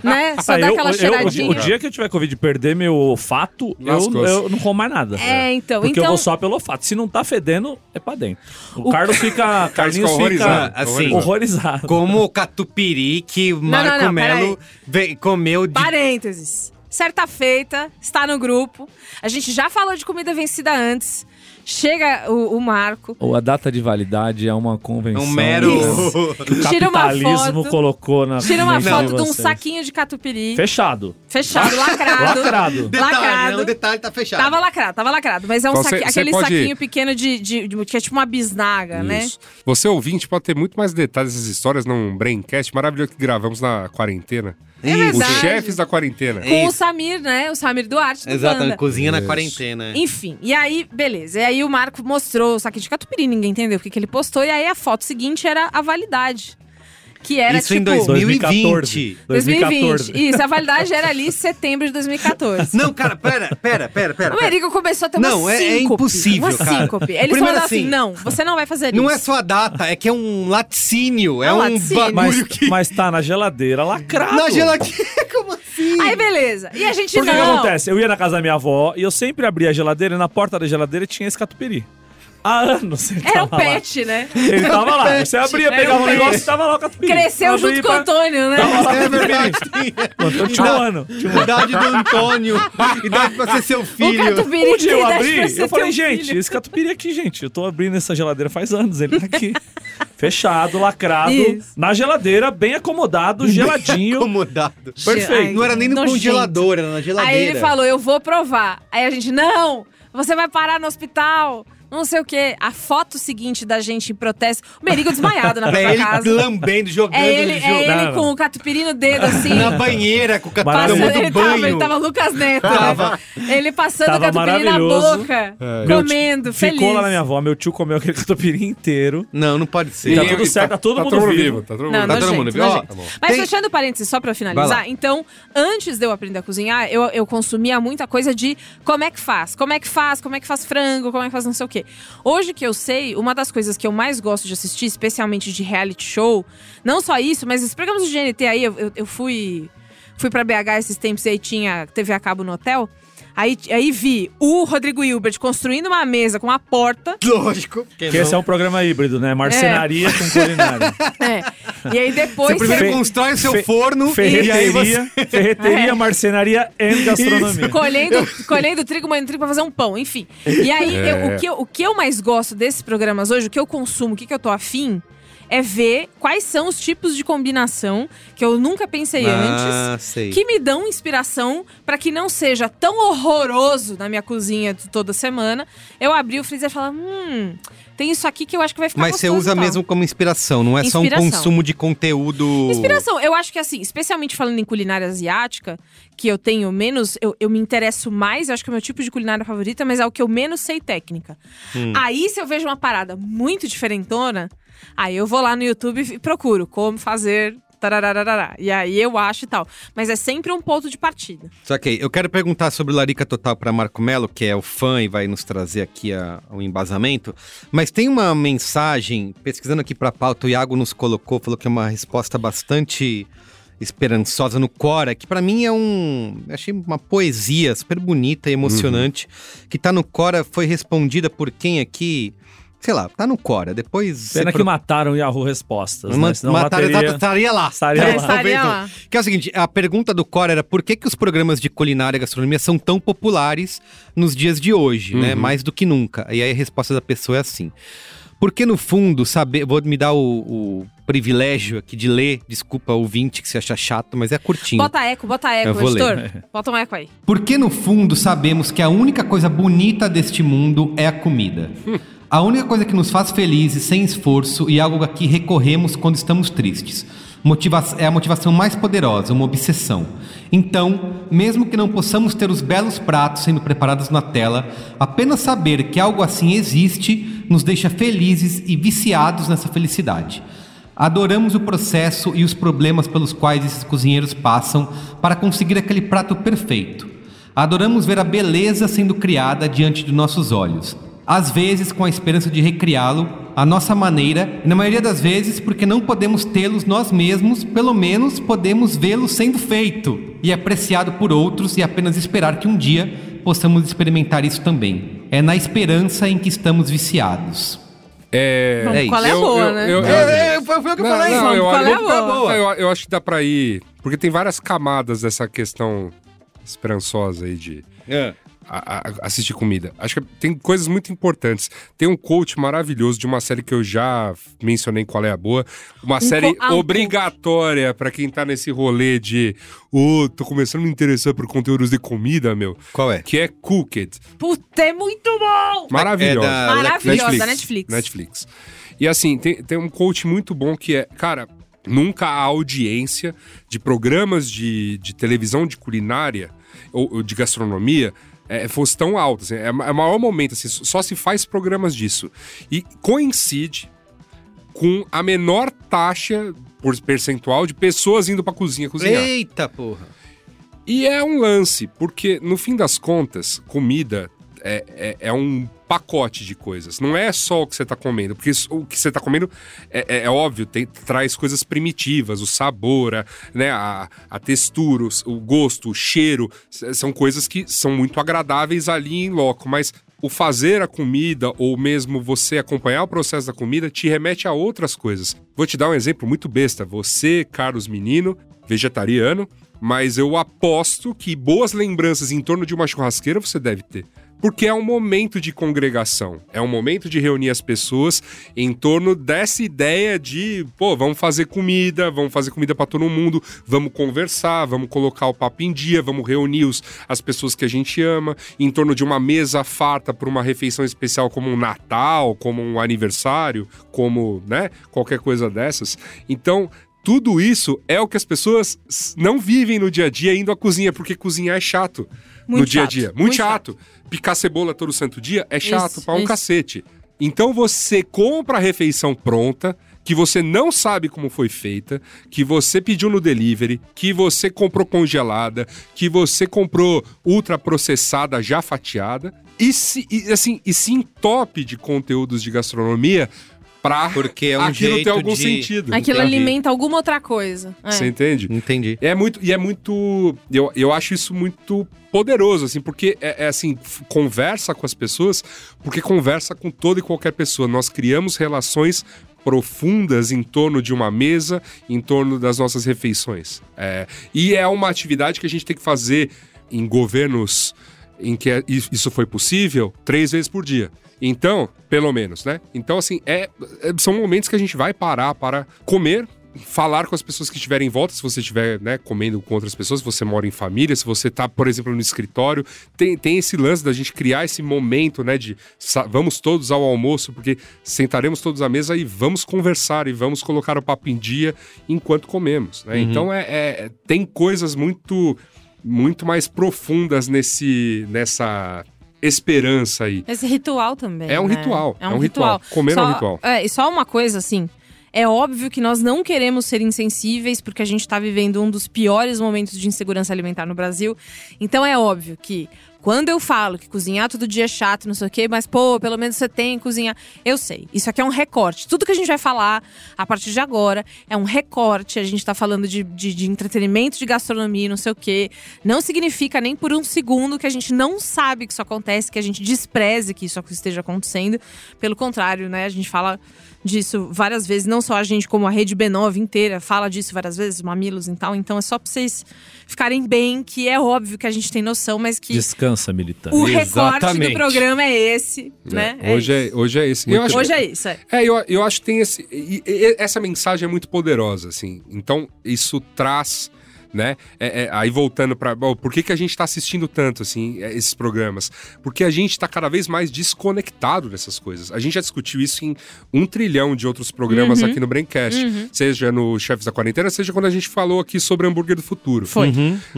Né? Só Ah, dá eu- aquela eu- o- cheiradinha. o, dia que eu tiver Covid e perder meu olfato, eu, eu não como mais nada. É, então. Porque então eu vou só pelo olfato. Se não tá fedendo, é pra dentro. O, O- Carlos fica. Carlinhos fica horrorizado. fica Assim, horrorizado. Como o catupiry que o não, Marco não, Melo comeu de. Parênteses. Certa feita, está no grupo. A gente já falou de comida vencida antes. Chega o, o Marco. Ou a data de validade é uma convenção. Um mero. que o Tira uma capitalismo foto. colocou na Tira uma foto de um vocês. saquinho de catupiry. Fechado. Fechado, lacrado. Lacrado. Detalhe, Lacrado. né? O detalhe tá fechado. Tava lacrado, tava lacrado. Mas é um Então, saqui- cê- cê aquele pode- saquinho pequeno de, de, de- que é tipo uma bisnaga, né? Isso. Você ouvinte pode ter muito mais detalhes dessas histórias num Braincast maravilhoso que gravamos na quarentena. É verdade. Os chefes da quarentena. Com o Isso. Samir, né? O Samir Duarte do Exato, Banda. cozinha na Isso. quarentena. Enfim, e aí, beleza. E aí o Marco mostrou o saquinho de catupiry, ninguém entendeu o que, que ele postou. E aí a foto seguinte era a validade. Que era Isso em tipo... 2020. 2020. Isso, a validade era ali setembro de 2014. Não, cara, pera, pera, pera, pera. O. Merigo começou a ter uma Não, é- é síncope. impossível, uma cara. síncope. Ele Primeiro falou assim, assim, não, você não vai fazer Não isso. é só a data, é que é um laticínio. É É um um laticínio. bagulho Mas, que. mas tá na geladeira lacrado. Na gelatina. Como assim? Aí beleza. E a gente Por que que não. acontece? Eu ia na casa da minha avó e eu sempre abria a geladeira e na porta da geladeira tinha esse catupiry. Há anos ele Era um tava lá. pet, né? Ele tava lá. Você abria, pegava um um pet. negócio e tava lá o catupiry. Cresceu Abria junto com o Antônio, né? É verdade. Eu tinha um ano. Tinha um ano. Idade do Antônio. Idade pra ser seu O filho. Um dia eu abri, eu falei, gente, filho. esse catupiry aqui, gente, eu tô abrindo essa geladeira faz anos, ele tá aqui. Fechado, lacrado, Isso. na geladeira, bem acomodado, geladinho. Acomodado. Perfeito. Ai, Não era nem no nojento. congelador, era na geladeira. Aí ele falou, eu vou provar. Aí a gente, não, você vai parar no hospital. Não sei o quê. A foto seguinte da gente em protesto. O Merigo desmaiado na É própria ele casa. lambendo, jogando. É ele, no é ele Não, com não. o catupiry no dedo, assim. Na banheira, com o Maravilhoso. do ele, tava, ele tava Lucas Neto, Tava. né? Ele passando o catupiry na maravilhoso. boca, Meu comendo, tio- feliz. Ficou lá na minha avó, meu tio comeu aquele catupiry inteiro. Não, não pode ser. Tá E- tudo e certo, tá todo mundo todo vivo. Tá todo Não, mundo Tá nojento, todo mundo. Ó, tá. Mas Tem- fechando parênteses, só pra finalizar. Então, antes de eu aprender a cozinhar, eu, eu consumia muita coisa de como é que faz, como é que faz, como é que faz frango, como é que faz não sei o quê. Hoje que eu sei, uma das coisas que eu mais gosto de assistir, especialmente de reality show, não só isso, mas os programas GNT aí, eu, eu, eu fui, fui pra BH esses tempos e aí tinha TV a cabo no hotel. Aí, aí vi o Rodrigo Hilbert construindo uma mesa com uma porta. Lógico. Que esse é um programa híbrido, né? Marcenaria com culinária. É. E aí depois. Você primeiro Fe- constrói o seu fe- forno e aí Ferreteria, você... ferreteria, É. marcenaria e gastronomia. colhendo, colhendo trigo, moendo trigo pra fazer um pão, enfim. E aí, É. eu- o, que eu, o que eu mais gosto desses programas hoje, o que eu consumo, o que, que eu tô afim, é ver quais são os tipos de combinação que eu nunca pensei antes. Ah, sei. Que me dão inspiração para que não seja tão horroroso na minha cozinha de toda semana. Eu abri o freezer e falar: hum, tem isso aqui que eu acho que vai ficar Mas você usa e tal. mesmo como inspiração, não é só um Inspiração. consumo de conteúdo. Inspiração, eu acho que assim, especialmente falando em culinária asiática, que eu tenho menos, eu, eu me interesso mais, eu acho que é o meu tipo de culinária favorita, mas é o que eu menos sei técnica. Hum. Aí, se eu vejo uma parada muito diferentona, aí eu vou lá no YouTube e procuro como fazer. Tarararará. E aí eu acho e tal. Mas é sempre um ponto de partida. Saquei. Eu quero perguntar sobre o Larica Total para Marco Melo, que é o fã e vai nos trazer aqui a- o embasamento. Mas tem uma mensagem, pesquisando aqui para a pauta, o Iago nos colocou, falou que é uma resposta bastante esperançosa no Cora, que para mim é um. Achei uma poesia super bonita e emocionante. Que tá no Cora, foi respondida por quem aqui? Sei lá, tá no Cora. Depois. Pena que pro- mataram o Yahoo Respostas, Ma- né? Senão ela mataram, teria- exato, estaria lá. Estaria É, lá. estaria lá. Que é o seguinte, a pergunta do Cora era por que, que os programas de culinária e gastronomia são tão populares nos dias de hoje, né? Mais do que nunca. E aí a resposta da pessoa é assim. Porque no fundo, saber. Vou me dar o, o privilégio aqui de ler, desculpa, ouvinte, que se acha chato, mas é curtinho. Bota eco, bota eco, Eu vou ler. editor. Bota um eco aí. Porque no fundo sabemos que a única coisa bonita deste mundo é a comida. A única coisa que nos faz felizes sem esforço e algo a que recorremos quando estamos tristes. Motiva é a motivação mais poderosa, uma obsessão. Então, mesmo que não possamos ter os belos pratos sendo preparados na tela, apenas saber que algo assim existe nos deixa felizes e viciados nessa felicidade. Adoramos o processo e os problemas pelos quais esses cozinheiros passam para conseguir aquele prato perfeito. Adoramos ver a beleza sendo criada diante de nossos olhos. Às vezes com a esperança de recriá-lo à nossa maneira, e na maioria das vezes porque não podemos tê-los nós mesmos, pelo menos podemos vê-lo sendo feito e apreciado por outros e apenas esperar que um dia possamos experimentar isso também. É na esperança em que estamos viciados. É. Vamos, é qual é a boa, eu- né? eu- É, foi, foi o que eu Não, falei. não, eu qual é a acho- boa? Eu, eu acho que dá pra ir. Porque tem várias camadas dessa questão esperançosa aí de É. a- a- assistir comida. Acho que tem coisas muito importantes. Tem um coach maravilhoso de uma série que eu já mencionei qual é a boa. Uma série co- ah, um obrigatória pra quem tá nesse rolê de ô, tô começando a me interessar por conteúdos de comida, meu. Qual é? Que é Cooked. Puta, é muito bom! Maravilhosa. É da Maravilhosa, da Netflix. Netflix. E assim, tem, tem um coach muito bom que é, cara, nunca a audiência de programas de, de televisão de culinária ou, ou de gastronomia é, fosse tão alta. assim, é, é o maior momento, assim, só se faz programas disso. E coincide com a menor taxa por percentual de pessoas indo pra cozinha cozinhar. Eita porra. E é um lance, porque no fim das contas, comida é, é, é um pacote de coisas. Não é só o que você tá comendo, porque isso- o que você tá comendo é, é- é óbvio, tem- traz coisas primitivas, o sabor, a, né, a, a textura, o, o gosto, o cheiro, são coisas que são muito agradáveis ali em loco, mas o fazer a comida ou mesmo você acompanhar o processo da comida te remete a outras coisas. Vou te dar um exemplo muito besta. Você, Carlos Menino, vegetariano, mas eu aposto que boas lembranças em torno de uma churrasqueira você deve ter. Porque é um momento de congregação, é um momento de reunir as pessoas em torno dessa ideia de, pô, vamos fazer comida, vamos fazer comida para todo mundo, vamos conversar, vamos colocar o papo em dia, vamos reunir os, as pessoas que a gente ama em torno de uma mesa farta para uma refeição especial como um Natal, como um aniversário, como, né, qualquer coisa dessas. Então, tudo isso é o que as pessoas não vivem no dia a dia indo à cozinha, porque cozinhar é chato no Muito dia a chato, dia. Muito, muito chato. Picar cebola todo santo dia é chato pra um isso. cacete. Então você compra a refeição pronta, que você não sabe como foi feita, que você pediu no delivery, que você comprou congelada, que você comprou ultraprocessada já fatiada, e se, e, assim, e se entope de conteúdos de gastronomia pra Porque é um aquilo ter jeito algum de- sentido. Aquilo Entendi. alimenta alguma outra coisa. É. Você entende? Entendi. É muito, e é muito. Eu, eu acho isso muito poderoso, assim, porque é, é assim, conversa com as pessoas, porque conversa com toda e qualquer pessoa. Nós criamos relações profundas em torno de uma mesa, em torno das nossas refeições. É, e é uma atividade que a gente tem que fazer em governos em que é- isso foi possível três vezes por dia. Então, pelo menos, né? Então, assim, é, é- são momentos que a gente vai parar para comer, falar com as pessoas que estiverem em volta, se você estiver né, comendo com outras pessoas, se você mora em família, se você tá, por exemplo, no escritório, tem, tem esse lance da gente criar esse momento, né, de vamos todos ao almoço, porque sentaremos todos à mesa e vamos conversar e vamos colocar o papo em dia enquanto comemos, né? Então, é, é- tem coisas muito, muito mais profundas nesse, nessa esperança aí. Esse ritual também. É um né? ritual, é um ritual. Comer é Só- um ritual. É, e só uma coisa assim. É óbvio que nós não queremos ser insensíveis, porque a gente está vivendo um dos piores momentos de insegurança alimentar no Brasil. Então é óbvio que quando eu falo que cozinhar todo dia é chato, não sei o quê, mas pô, pelo menos você tem que cozinhar. Eu sei, isso aqui é um recorte. Tudo que a gente vai falar a partir de agora é um recorte. A gente tá falando de, de, de entretenimento, de gastronomia, não sei o quê. Não significa nem por um segundo que a gente não sabe que isso acontece, que a gente despreze que isso esteja acontecendo. Pelo contrário, né? A gente fala disso várias vezes, não só a gente, como a rede B9 inteira fala disso várias vezes, mamilos e tal. Então é só pra vocês ficarem bem, que é óbvio que a gente tem noção, mas que Descansa, militante. o recorte Exatamente. do programa é esse, né? É, hoje, é, hoje é esse. Eu acho, Hoje é isso, é. É, eu, eu acho que tem esse. e- e- essa mensagem é muito poderosa, assim. Então, isso traz. Né? É, é, aí voltando para por que, que a gente está assistindo tanto assim é, esses programas? Porque a gente está cada vez mais desconectado dessas coisas. A gente já discutiu isso em um trilhão de outros programas aqui no Braincast, seja no Chefes da Quarentena, seja quando a gente falou aqui sobre hambúrguer do futuro. Foi.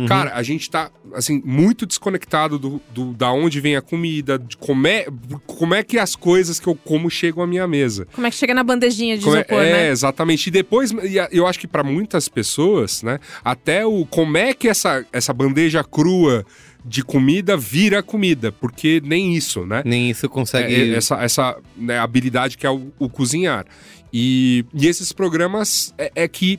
Cara, a gente tá, assim, muito desconectado do, do- da onde vem a comida, de como é, como é que as coisas que eu como chegam à minha mesa. Como é que chega na bandejinha de Como é, isopor, é, né? exatamente. E depois, eu acho que pra muitas pessoas, né, até o como é que essa, essa bandeja crua de comida vira comida, porque nem isso, né? Nem isso É, consegue. é, essa essa né, habilidade que é o, o cozinhar. E, e esses programas é, é que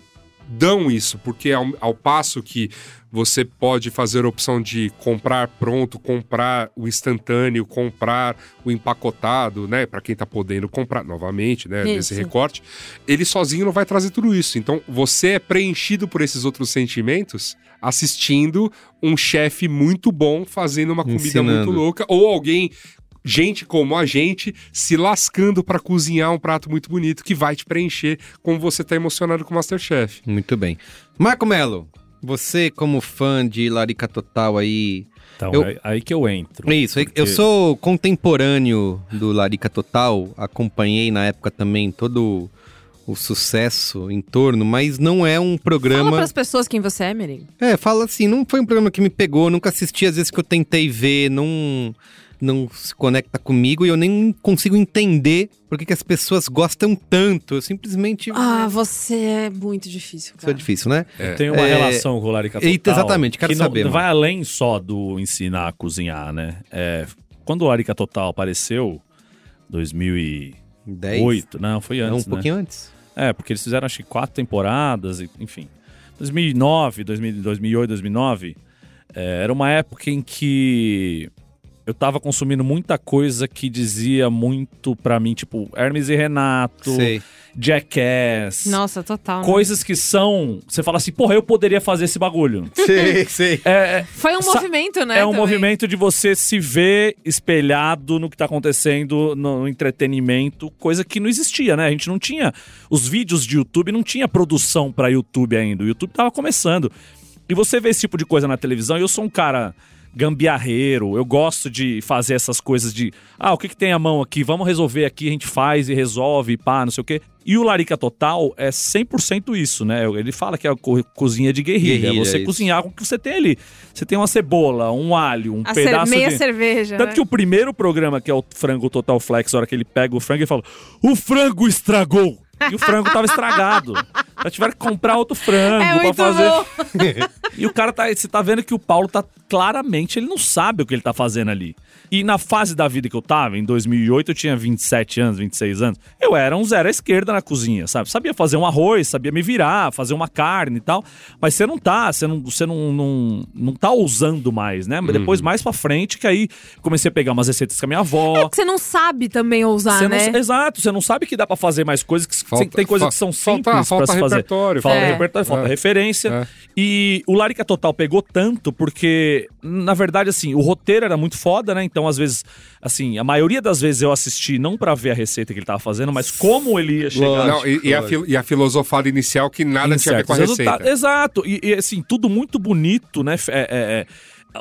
dão isso, porque ao, ao passo que você pode fazer a opção de comprar pronto, comprar o instantâneo, comprar o empacotado, né, Pra quem tá podendo comprar novamente, né, nesse Isso. recorte, ele sozinho não vai trazer tudo isso. Então, você é preenchido por esses outros sentimentos assistindo um chefe muito bom fazendo uma comida Ensinando. muito louca ou alguém gente como a gente se lascando pra cozinhar um prato muito bonito que vai te preencher como você tá emocionado com o Masterchef. Muito bem. Marco Melo, você como fã de Larica Total aí. Então, Eu- é aí que eu entro. É isso, Porque- eu sou contemporâneo do Larica Total, acompanhei na época também todo o sucesso em torno, mas não é um Fala programa. pras pessoas quem você é, Mirim. É, fala assim, não foi um programa que me pegou, nunca assisti, às vezes que eu tentei ver, não não se conecta comigo e eu nem consigo entender por que, que as pessoas gostam tanto. Eu simplesmente. Ah, você é muito difícil, Isso é cara. difícil, né? Tem uma É, relação com o Larica Total. Exatamente, quero que não, saber, não vai além só do ensinar a cozinhar, né? É, quando o Larica Total apareceu, 2008, 10. não, foi Não, antes, um né? pouquinho antes. É, porque eles fizeram acho que quatro temporadas, enfim. 2009, 2000, 2008, 2009, é, era uma época em que eu tava consumindo muita coisa que dizia muito pra mim, tipo Hermes e Renato, Sei. Jackass. Nossa, total. né? Coisas que são. Você fala assim, porra, eu poderia fazer esse bagulho. Sei, sei. É, é, Foi um movimento, né? é um também. movimento de você se ver espelhado no que tá acontecendo no entretenimento, coisa que não existia, né? A gente não tinha. Os vídeos de YouTube não tinha produção pra YouTube ainda. O YouTube tava começando. E você vê esse tipo de coisa na televisão, e eu sou um cara gambiarreiro, eu gosto de fazer essas coisas de, ah, o que que tem a mão aqui? Vamos resolver aqui, a gente faz e resolve, pá, não sei o quê. E o Larica Total é 100% isso, né? Ele fala que é a co- cozinha de guerrilha, Guerrilha, você isso. cozinhar com o que você tem ali. Você tem uma cebola, um alho, um A pedaço meia de... cerveja. Tanto né? que o primeiro programa, que é o Frango Total Flex, a hora que ele pega o frango, ele fala: O frango estragou! E o frango tava estragado. Já tiveram que comprar outro frango É pra fazer. E o cara tá. Você tá vendo que o Paulo tá claramente, ele não sabe o que ele tá fazendo ali. E na fase da vida que eu tava, em 2008, eu tinha 27 anos, 26 anos. Eu era um zero à esquerda na cozinha, sabe? Sabia fazer um arroz, sabia me virar, fazer uma carne e tal. Mas você não tá, você não, você não, não, não tá ousando mais, né? Mas depois, mais pra frente, que aí comecei a pegar umas receitas com a minha avó. É que você não sabe também ousar, Você não- né? exato, você não sabe que dá pra fazer mais coisas, que Falta- tem coisas que são falta- simples falta pra se fazer. repertório, Falta É. repertório, falta É. referência. É. E o Larica Total pegou tanto porque, na verdade, assim, o roteiro era muito foda, né? Então, às vezes, assim, a maioria das vezes eu assisti não pra ver a receita que ele tava fazendo, mas como ele ia chegar. Não, e, e a, e a filosofada inicial que nada em tinha a ver com a receita. Exato. E, e, assim, tudo muito bonito, né? É, é, é,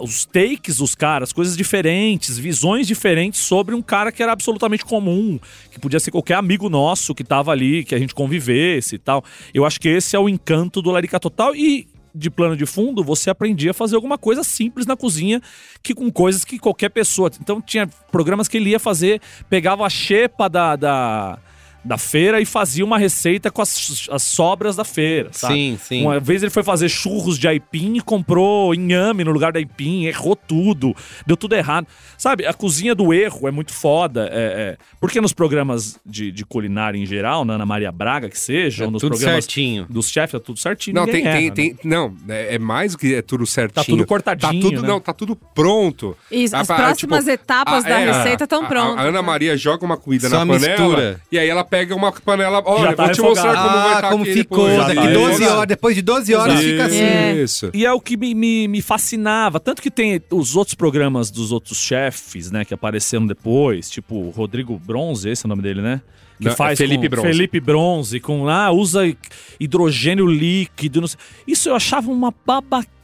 os takes dos caras, coisas diferentes, visões diferentes sobre um cara que era absolutamente comum, que podia ser qualquer amigo nosso que tava ali, que a gente convivesse e tal. Eu acho que esse é o encanto do Larica Total e de plano de fundo, você aprendia a fazer alguma coisa simples na cozinha, que com coisas que qualquer pessoa. Então tinha programas que ele ia fazer, pegava a xepa da, da, da feira e fazia uma receita com as, as sobras da feira, sabe? Sim, sim. Uma vez ele foi fazer churros de aipim e comprou inhame no lugar da aipim, errou tudo, deu tudo errado. Sabe, a cozinha do erro é muito foda. é- é. Porque nos programas de, de culinária em geral, na Ana Maria Braga que seja, É ou nos tudo programas certinho. dos chefes, tá tudo certinho. Não, tem, tem, erra, tem- né? não, é, é mais que é tudo certinho. tudo cortadinho, Tá tudo, né? não, tá tudo pronto. Isso, as Ah, próximas etapas da é, receita estão a- prontas. A, Ana Maria joga uma comida Só na a panela mistura. e aí ela pega uma panela. Olha, tá vou te mostrar como vai ah, estar como aqui ficou. depois. Daqui tá 12 refogado. horas, depois de 12 horas fica assim. É. Isso. E é o que me, me, me fascinava. Tanto que tem os outros programas dos outros chefes, né, que apareceram depois, tipo Rodrigo Bronze, esse é o nome dele, né? Que Não, é faz Felipe com- Bronze. Felipe Bronze, com ah, usa hidrogênio líquido. Não sei. Isso eu achava uma babaquice.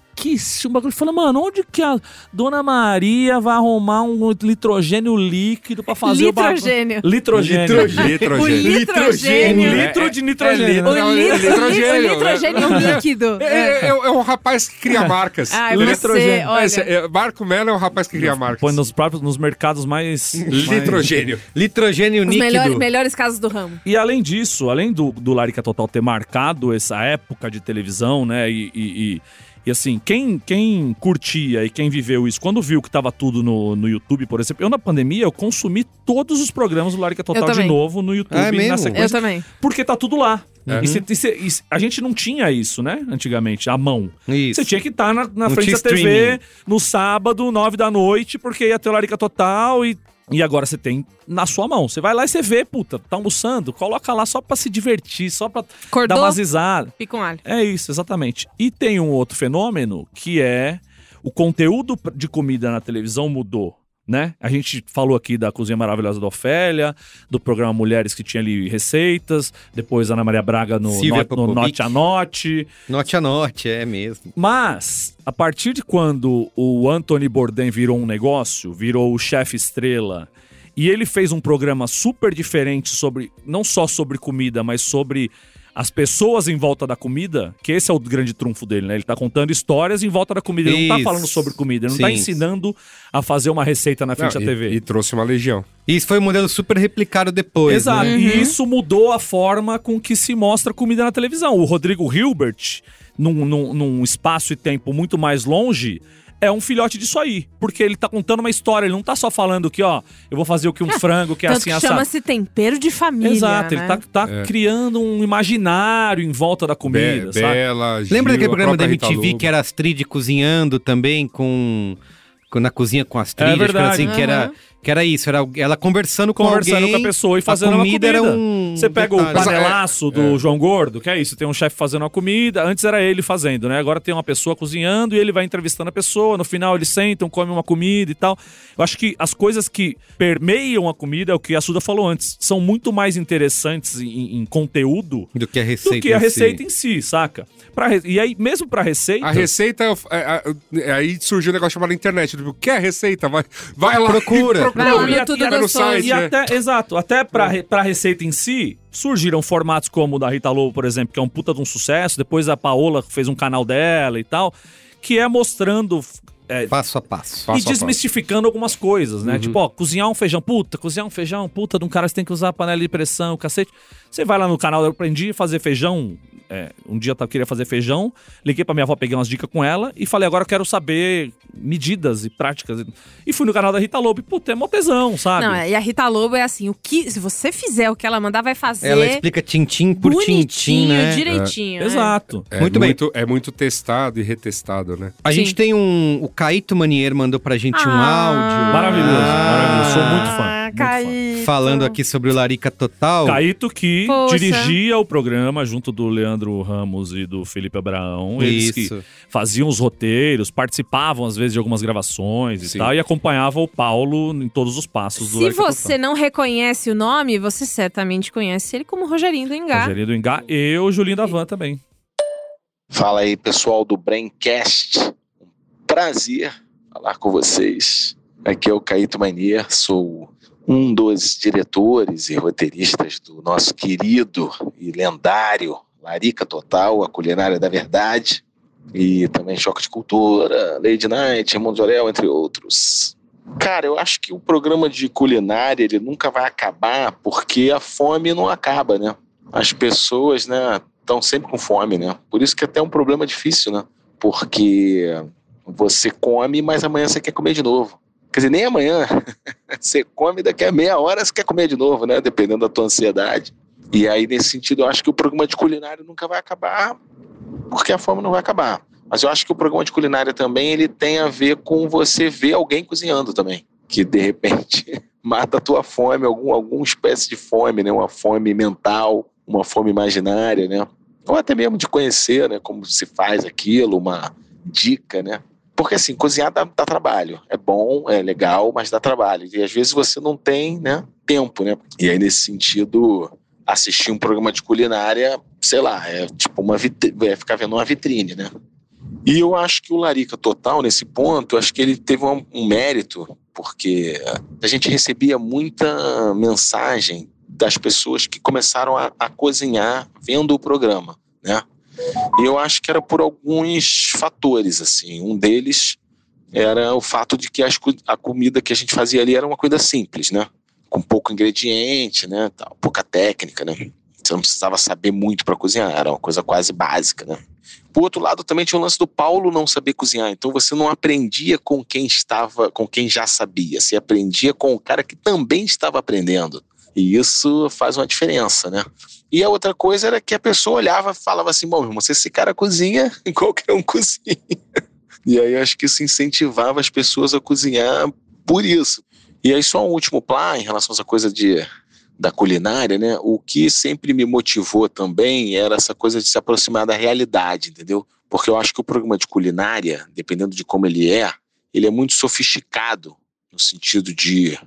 Um bagulho. Falando, mano, onde que a Dona Maria vai arrumar um nitrogênio líquido pra fazer Litrogênio. o bagulho? Litrogênio. Litrogênio. O litrogênio. Um litro de nitrogênio. O Não, litro, é litrogênio, o litrogênio é um líquido. É, é, é um rapaz que cria marcas. Ah, Entendeu? você, olha. É- Marco Mello é um rapaz que cria marcas. Põe nos próprios nos mercados mais. mais- Litrogênio. Litrogênio Os líquido. melhores, melhores casos do ramo. E além disso, além do, do Larica Total ter marcado essa época de televisão, né? E, e, e- e, assim, quem, quem curtia e quem viveu isso, quando viu que tava tudo no, no YouTube, por exemplo, eu na pandemia eu consumi todos os programas do Larica Total de novo no YouTube Ah, é mesmo? na Eu sequência. também. Porque tá tudo lá. É. E cê- e cê- e a gente não tinha isso, né? Antigamente, à mão. Isso. Você tinha que estar na, na Não frente da TV streaming. no sábado, nove da noite, porque ia ter o Larica Total e. E agora você tem na sua mão. Você vai lá e você vê, puta, tá almoçando, coloca lá só pra se divertir, só pra dar umas risadas. pica um alho. É isso, exatamente. E tem um outro fenômeno que é o conteúdo de comida na televisão mudou. Né? A gente falou aqui da Cozinha Maravilhosa da Ofélia, do programa Mulheres que tinha ali receitas, depois Ana Maria Braga no, Silvia no. Note a Note. Note a note, é mesmo. Mas, a partir de quando o Anthony Bourdain virou um negócio, virou o chefe estrela, e ele fez um programa super diferente sobre, não só sobre comida, mas sobre as pessoas em volta da comida, que esse é o grande trunfo dele, né? Ele tá contando histórias em volta da comida, ele não tá Isso. falando sobre comida, ele não tá Sim. ensinando a fazer uma receita na frente Não, da TV. e, e trouxe uma legião. E isso foi um modelo super replicado depois. Exato. Né? E isso mudou a forma com que se mostra comida na televisão. O Rodrigo Hilbert, num, num- num espaço e tempo muito mais longe, é um filhote disso aí. Porque ele tá contando uma história, ele não tá só falando que, ó, eu vou fazer o que um frango que é assim, que assado. chama-se tempero de família. Exato, né? ele tá, tá É. criando um imaginário em volta da comida, Be sabe? Bela, Gil, Lembra daquele programa da MTV que era Astrid cozinhando também com, na cozinha com Astrid, É acho que era verdade. assim, que era. Que era isso, era ela conversando com Conversando alguém, com a pessoa e fazendo a uma comida comida. era um Você pega o detalhe. É, panelaço do João Gordo, que é isso, tem um chefe fazendo uma comida, antes era ele fazendo, né? Agora tem uma pessoa cozinhando e ele vai entrevistando a pessoa, no final eles sentam, comem uma comida e tal. Eu acho que as coisas que permeiam a comida, é o que a Suda falou antes, são muito mais interessantes em, em conteúdo do que a receita. do que a em si. receita em si, saca? Pra E aí, mesmo pra receita... A receita, é, é, é, aí surgiu um negócio chamado internet. Tipo, quer receita? Vai, vai lá. Procura. E Vai lá no E Tudo e a- no site. E né? até, exato, até pra, re- pra receita em si, surgiram formatos como o da Rita Lobo, por exemplo, que é um puta de um sucesso. Depois a Paola fez um canal dela e tal, que é mostrando é, Passo a passo. E passo. desmistificando algumas coisas, né? Tipo, ó, cozinhar um feijão, puta, cozinhar um feijão, puta de um cara, você tem que usar panela de pressão, cacete. Você vai lá no canal, eu aprendi a fazer feijão. É, um dia eu queria fazer feijão, liguei pra minha avó, peguei umas dicas com ela e falei, agora eu quero saber medidas e práticas. E fui no canal da Rita Lobo e, puta, é mó tesão, sabe? Não, e a Rita Lobo é assim, o que, se você fizer o que ela mandar, vai fazer Ela explica tintim por tintim, né? direitinho. né? Exato. É Muito muito, bem. É muito testado e retestado, né? A Sim. gente tem um. O Caíto Manier mandou pra gente um Ah, áudio. Maravilhoso, maravilhoso. Sou muito fã, Ah. Caíto. Falando aqui sobre o Larica Total. Caíto que Poxa. dirigia o programa junto do Leandro Ramos e do Felipe Abraão. Eles que Isso. faziam os roteiros, participavam às vezes de algumas gravações e Sim. tal, e acompanhavam o Paulo em todos os passos do Se Larica você não reconhece o nome, você certamente conhece ele como Rogerinho do Total. Engá. Rogerinho do Engá e o Julinho da Van também. Fala aí, pessoal do Braincast. Um prazer falar com vocês. Aqui é o Caíto Manier, sou um dos diretores e roteiristas do nosso querido e lendário Larica Total, a culinária da verdade, e também Choque de Cultura, Lady Night, Mundo de Orel, entre outros. Cara, eu acho que o programa de culinária ele nunca vai acabar porque a fome não acaba, né? As pessoas, né, estão sempre com fome, né? Por isso que é até um problema difícil, né? Porque você come, mas amanhã você quer comer de novo. Quer dizer, nem amanhã. você come daqui a meia hora você quer comer de novo, né? Dependendo da tua ansiedade. E aí, nesse sentido, eu acho que o programa de culinária nunca vai acabar, porque a fome não vai acabar. Mas eu acho que o programa de culinária também ele tem a ver com você ver alguém cozinhando também. Que de repente mata a tua fome, algum, alguma espécie de fome, né? Uma fome mental, uma fome imaginária, né? Ou até mesmo de conhecer, né? Como se faz aquilo, uma dica, né? Porque assim, cozinhar dá, dá trabalho. É bom, é legal, mas dá trabalho. E às vezes você não tem, né? Tempo, né? E aí, nesse sentido, assistir um programa de culinária, sei lá, é tipo uma vitrine, é ficar vendo uma vitrine, né? E eu acho que o Larica Total, nesse ponto, eu acho que ele teve um, um mérito, porque a gente recebia muita mensagem das pessoas que começaram a, a cozinhar vendo o programa, né? E eu acho que era por alguns fatores, assim. Um deles era o fato de que as a comida que a gente fazia ali era uma coisa simples, né? Com pouco ingrediente, né? Tal, pouca técnica, né? Você não precisava saber muito para cozinhar, era uma coisa quase básica, né? Por outro lado, também tinha o lance do Paulo não saber cozinhar. Então você não aprendia com quem estava, com quem já sabia. Você aprendia com o cara que também estava aprendendo. E isso faz uma diferença, né? E a outra coisa era que a pessoa olhava e falava assim: bom, irmão, se esse cara cozinha, qualquer um cozinha. E aí eu acho que isso incentivava as pessoas a cozinhar por isso. E aí, só um último plá em relação a essa coisa de, da culinária, né? O que sempre me motivou também era essa coisa de se aproximar da realidade, entendeu? Porque eu acho que o programa de culinária, dependendo de como ele é, ele é muito sofisticado no sentido de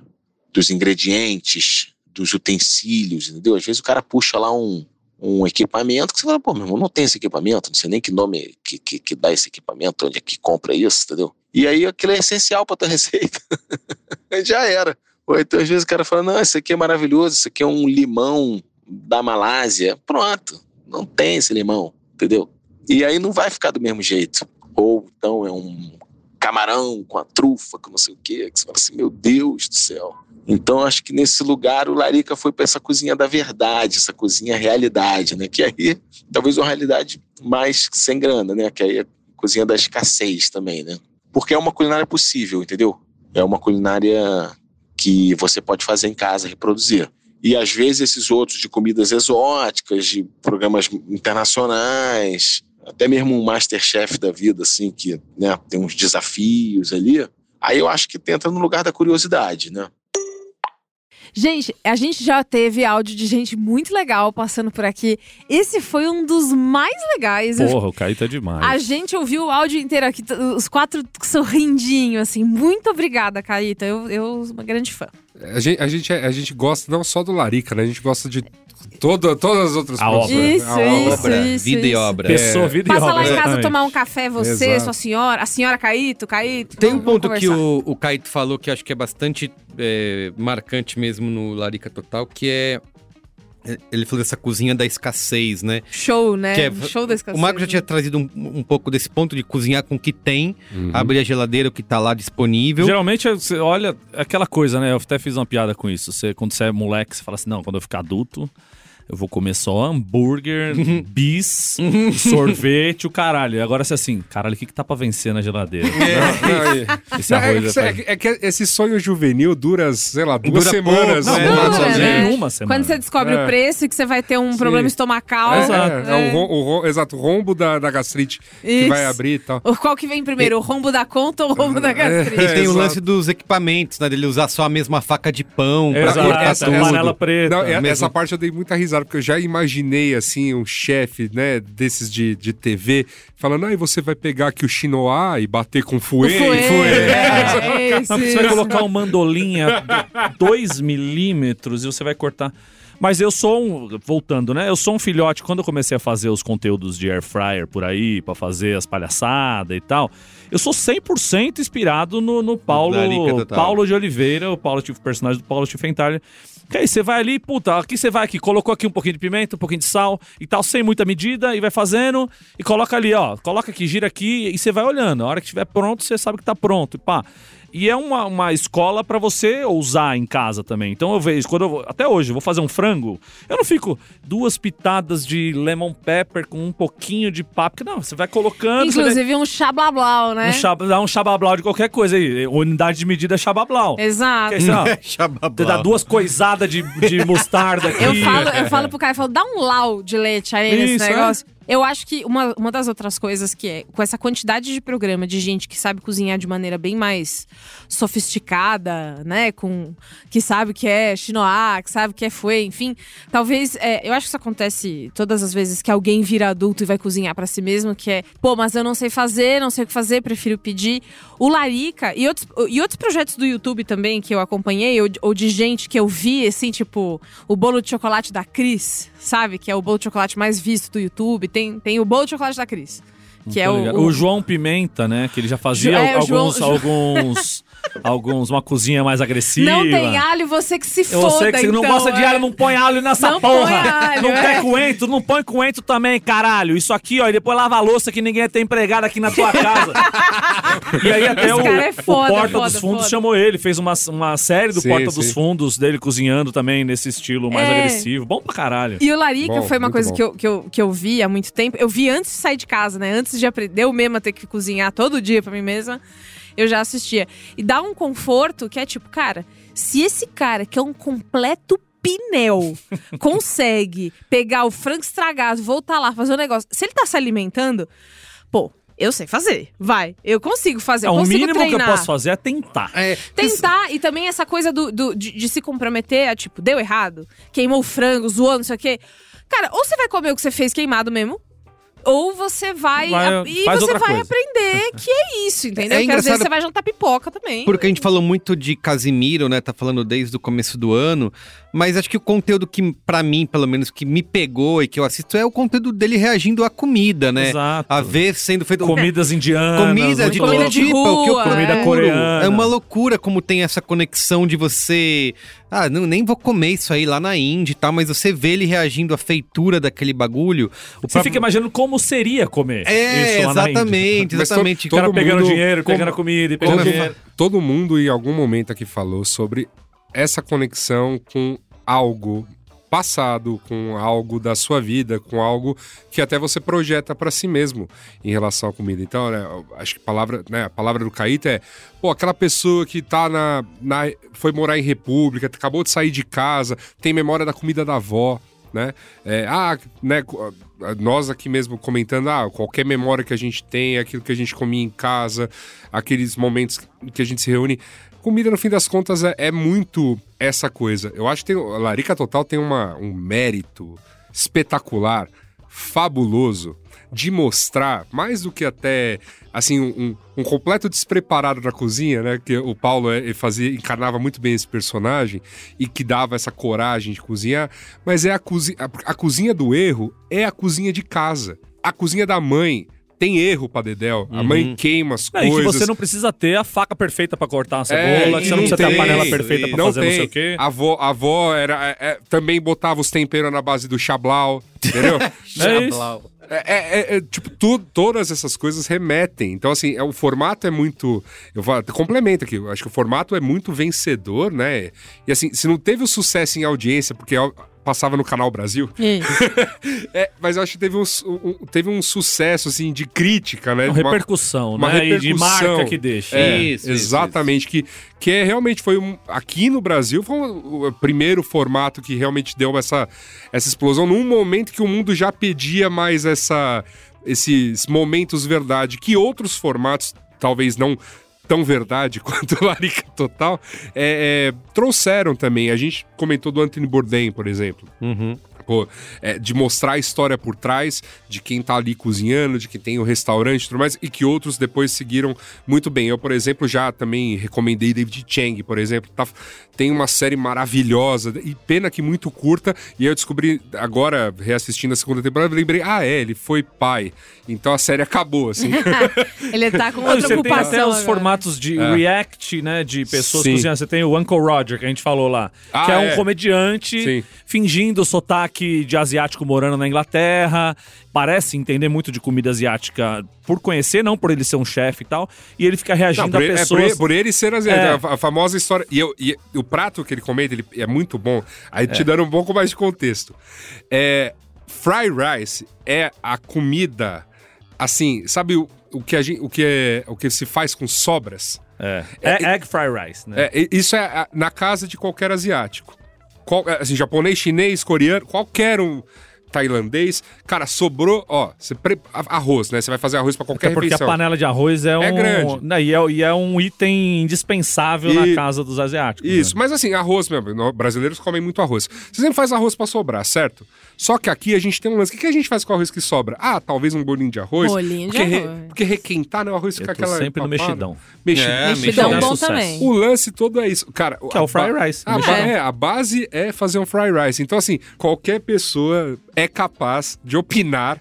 dos ingredientes, dos utensílios, entendeu? Às vezes o cara puxa lá um, um equipamento que você fala, pô, meu irmão, não tem esse equipamento, não sei nem que nome que, que, que dá esse equipamento, onde é que compra isso, entendeu? E aí aquilo é essencial para tua receita. Já era. Ou então às vezes o cara fala, não, isso aqui é maravilhoso, isso aqui é um limão da Malásia. Pronto, não tem esse limão, entendeu? E aí não vai ficar do mesmo jeito. Ou então é um camarão com a trufa, com não sei o quê, que você fala assim, meu Deus do céu. Então acho que nesse lugar o Larica foi para essa cozinha da verdade, essa cozinha realidade, né? Que aí talvez uma realidade mais sem grana, né? Que aí é a cozinha da escassez também, né? Porque é uma culinária possível, entendeu? É uma culinária que você pode fazer em casa, reproduzir. E às vezes esses outros de comidas exóticas, de programas internacionais, até mesmo um Masterchef da vida, assim, que né, tem uns desafios ali, aí eu acho que tenta no lugar da curiosidade, né? Gente, a gente já teve áudio de gente muito legal passando por aqui. Esse foi um dos mais legais. Porra, o Caíto é demais. A gente ouviu o áudio inteiro aqui, os quatro sorrindinho, assim. Muito obrigada, Caíta. Eu, eu sou uma grande fã. A gente, a, gente, a gente gosta não só do Larica, né? A gente gosta de toda, todas as outras A obra. né? Isso, A isso, Obra, isso. vida e isso. obra. Pessoa, vida e Passa lá obra, em casa exatamente. tomar um café, você, Exato. sua senhora, a senhora Caíto, Caíto. Tem um vamos- vamos ponto que o, o Caíto falou que acho que é bastante é, marcante mesmo no Larica Total, que é. Ele falou dessa cozinha da escassez, né? Show, né? Que é- Show da escassez. O Marco já tinha trazido um, um pouco desse ponto de cozinhar com o que tem, Uhum. abrir a geladeira, o que tá lá disponível. Geralmente, você olha aquela coisa, né? Eu até fiz uma piada com isso. Você, quando você é moleque, você fala assim: não, quando eu ficar adulto, Eu vou comer só hambúrguer, bis, sorvete, o caralho. Agora, se assim, caralho, o que, que tá pra vencer na geladeira? Não, e- Esse não, é, arroz que, é é que- é que esse sonho juvenil dura, sei lá, duas Dura semanas. pouco, né? não, Dura, né? uma semana. Quando você descobre É. o preço e que você vai ter um problema estomacal. É, Exato. é, é o, rom- o rom- exato, o rombo da, da gastrite que Isso. vai abrir e tal. O Qual que vem primeiro, o rombo da conta ou o rombo da gastrite? E tem o exato. lance dos equipamentos, né? Dele usar só a mesma faca de pão pra Exato, cortar essa- tudo. essa- panela preta. Não, é- essa parte eu dei muita risada, porque eu já imaginei, assim, um chefe, né, desses de, de TV, falando, aí você vai pegar aqui o chinois e bater com O fuê. fuê. É, porque você vai colocar um mandolinha 2 milímetros e você vai cortar. Mas eu sou um. Voltando, né? Eu sou um filhote. Quando eu comecei a fazer os conteúdos de air fryer por aí, pra fazer as palhaçadas e tal, eu sou 100% inspirado no, no Paulo. Paulo de Oliveira, o Paulo, o personagem do Paulo Tiffenthaler. Que aí você vai ali, puta, aqui você vai aqui, colocou aqui um pouquinho de pimenta, um pouquinho de sal e tal, sem muita medida, e vai fazendo, e coloca ali, ó, coloca aqui, gira aqui, e você vai olhando. A hora que estiver pronto, você sabe que tá pronto, e pá. E é uma, uma escola pra você usar em casa também. Então eu vejo, quando eu vou, até hoje, eu vou fazer um frango, eu não fico duas pitadas de lemon pepper com um pouquinho de páprica. Não, você vai colocando. você vai- Inclusive um xablablau, né? um dá um chabablau de qualquer coisa aí. Unidade de medida é chabablau. Exato. Que ó, Xabablau. você dá duas coisadas de, de mostarda aqui. Eu falo, eu falo pro cara, eu falo, dá um lau de leite aí nesse Isso, é. Eu acho que uma, uma das outras coisas que é, com essa quantidade de programa de gente que sabe cozinhar de maneira bem mais sofisticada, né? Com, que sabe que é chinois, que sabe que é foi, enfim. Talvez, é, eu acho que isso acontece todas as vezes que alguém vira adulto e vai cozinhar pra si mesmo, que é, pô, mas eu não sei fazer, não sei o que fazer, prefiro pedir. O Larica e outros, e outros projetos do YouTube também que eu acompanhei, ou, de- ou de gente que eu vi, assim, tipo, o bolo de chocolate da Cris, sabe? Que é o bolo de chocolate mais visto do YouTube. Tem, tem o bolo de chocolate da Cris. Que é o, o- o João Pimenta, né? Que ele já fazia é, alguns, João- alguns, alguns, uma cozinha mais agressiva. Não tem alho, você que se foda, sei que você não então, gosta de é. alho, não põe alho nessa Não põe porra. alho, não é. quer coentro, não põe coentro também, caralho. Isso aqui, ó, e depois lava a louça que ninguém tem empregado aqui na tua casa. e aí até Esse o, cara é foda, o Porta foda, dos Fundos foda. chamou ele, fez uma, uma série do Sim, Porta sim. dos Fundos dele cozinhando também nesse estilo mais É. agressivo. Bom pra caralho. E o Larica Bom, foi uma coisa bom. que eu, que, eu, que eu vi há muito tempo. Eu vi antes de sair de casa, né? Antes de aprender eu mesma ter que cozinhar todo dia pra mim mesma, eu já assistia. E dá um conforto que é tipo, cara, se esse cara que é um completo pinel consegue pegar o frango estragado, voltar lá, fazer um negócio. Se ele tá se alimentando, pô, eu sei fazer. Vai. Eu consigo fazer. É, eu o consigo mínimo que treinar. eu posso fazer é tentar. É, Tentar, e também essa coisa do, do- de, de se comprometer a, tipo, deu errado, queimou o frango, zoou, não sei o quê. Cara, ou você vai comer o que você fez queimado mesmo, ou você vai. Vai- e você vai coisa. aprender que é isso, entendeu? É Porque às vezes você vai jantar pipoca também. Porque a gente falou muito de Casimiro, né? Tá falando desde o começo do ano. Mas acho que o conteúdo que, pra mim, pelo menos, que me pegou e que eu assisto é o conteúdo dele reagindo à comida, né? Exato. A ver sendo feito. Comidas indianas. Comida de Comida todo de tipo, é o que eu rua, procuro. é. coreana. É uma loucura como tem essa conexão de você. Ah, não, nem vou comer isso aí lá na Índia e tal, mas você vê ele reagindo à feitura daquele bagulho. O Você próprio- fica imaginando como seria comer É, isso lá na Índia. exatamente, to- exatamente. O cara Todo pegando mundo- dinheiro, como- pegando comida e Todo, pegando dinheiro. todo mundo em algum momento aqui falou sobre essa conexão com algo passado, com algo da sua vida, com algo que até você projeta pra si mesmo em relação à comida. Então, né, acho que a palavra, né, a palavra do Caíto é, pô, aquela pessoa que tá na, na foi morar em república, acabou de sair de casa, tem memória da comida da avó, né? É, ah, né, co- nós aqui mesmo comentando, ah, qualquer memória que a gente tem, aquilo que a gente comia em casa, aqueles momentos que a gente se reúne. Comida, no fim das contas, é, é muito essa coisa. Eu acho que tem, a Larica Total tem uma, um mérito espetacular, fabuloso, de mostrar, mais do que até, assim, um, um- completo despreparado na cozinha, né? Que o Paulo é, fazia, encarnava muito bem esse personagem e que dava essa coragem de cozinhar, mas é a, cozi a, a cozinha do erro é a cozinha de casa. A cozinha da mãe tem erro pra Dedéu. A mãe queima as Não, e que coisas. você não precisa ter a faca perfeita pra cortar a É, cebola, e que você não precisa ter a tem, panela perfeita pra não fazer não tem. sei o quê. A avó, a avó era, é, é, também botava os temperos na base do chablau, entendeu? É isso. É, é- é- é, tipo, tu- todas essas coisas remetem. Então, assim, é, o formato é muito. Eu vou, complemento aqui. Eu acho que o formato é muito vencedor, né? E assim, se não teve o sucesso em audiência, porque passava no Canal Brasil. É, mas eu acho que teve um, um- teve um sucesso, assim, de crítica, né? Uma repercussão, uma né? E de repercussão. marca que deixa. É, Isso, isso, exatamente. Que, que é, realmente foi um. Aqui no Brasil foi o, o primeiro formato que realmente deu essa, essa explosão num momento que o mundo já pedia mais essa, esses momentos verdade, que outros formatos, talvez não tão verdade quanto Larica Total, é, é, trouxeram também. A gente comentou do Anthony Bourdain, por exemplo. Uhum. Pô, é, de mostrar a história por trás de quem tá ali cozinhando, de que tem o restaurante e tudo mais, e que outros depois seguiram muito bem. Eu, por exemplo, já também recomendei David Chang, por exemplo. Tá, tem uma série maravilhosa, e pena que muito curta, e eu descobri agora, reassistindo a segunda temporada, lembrei, ah, é, ele foi pai. Então a série acabou, assim. Ele tá com Não, outra você tem ocupação. até os formatos de É. react, né? De pessoas Sim. cozinhando. Você tem o Uncle Roger, que a gente falou lá. Ah, que é um é. comediante Sim. fingindo sotaque de asiático morando na Inglaterra. Parece entender muito de comida asiática por conhecer, não por ele ser um chefe e tal. E ele fica reagindo Não, por, a ele, é, por, pessoas. ele, por ele ser assim, É. a, famosa história. E, eu- e o prato que ele comenta ele é muito bom. Aí te dando um pouco mais de contexto. É, fry rice é a comida. Assim, sabe o, o, que, a gente, o, que é, o que se faz com sobras? É. É egg fry rice, né? É, isso é na casa de qualquer asiático. Qual- assim, japonês, chinês, coreano, qualquer um tailandês. Cara, sobrou, ó, você pre- arroz, né? Você vai fazer arroz pra qualquer Até porque refeição. a panela de arroz é um. grande. Né, e, é, e é um item indispensável E- na casa dos asiáticos. Isso, né? mas assim, arroz mesmo. Brasileiros comem muito arroz. Você sempre faz arroz pra sobrar, certo? Só que aqui a gente tem um lance. O que, que a gente faz com o arroz que sobra? Ah, talvez um bolinho de arroz. Bolinho de porque, arroz. porque requentar, né? O arroz fica Eu tô aquela. sempre no papada. mexidão. Mexidão. É, Mexidão mexidão é bom sucesso. também. O lance todo é isso. Cara, Que é o fry ba- rice, A, ba- é, a base é fazer um fry rice. Então, assim, qualquer pessoa é capaz de opinar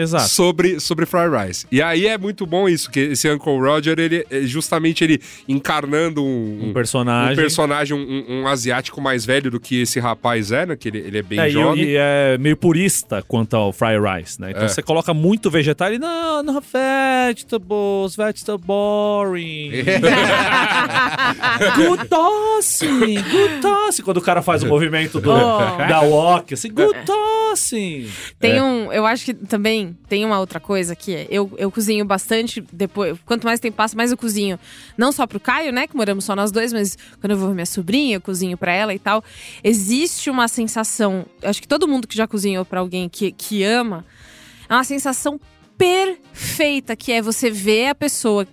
Exato. sobre, sobre fry rice. E aí é muito bom isso, que esse Uncle Roger, ele é justamente ele encarnando um, Um personagem. um personagem, um, um asiático mais velho do que esse rapaz é, né? Que ele, ele é bem É, e, jovem. e é meio purista quanto ao fry rice, né? Então É. você coloca muito vegetal e não, não vegetables, vegetable boring. good tossing, good tossing. Quando o cara faz o movimento do, Oh. da walk, assim, good tossing. Tem É. um. Eu acho que também tem uma outra coisa que é. Eu, eu cozinho bastante. Depois, quanto mais tempo passa, mais eu cozinho. Não só pro Caio, né? Que moramos só nós dois, mas quando eu vou ver minha sobrinha, eu cozinho pra ela e tal. Existe uma sensação. Acho que todo mundo que já cozinhou pra alguém que, que ama, é uma sensação perfeita que é você ver a pessoa.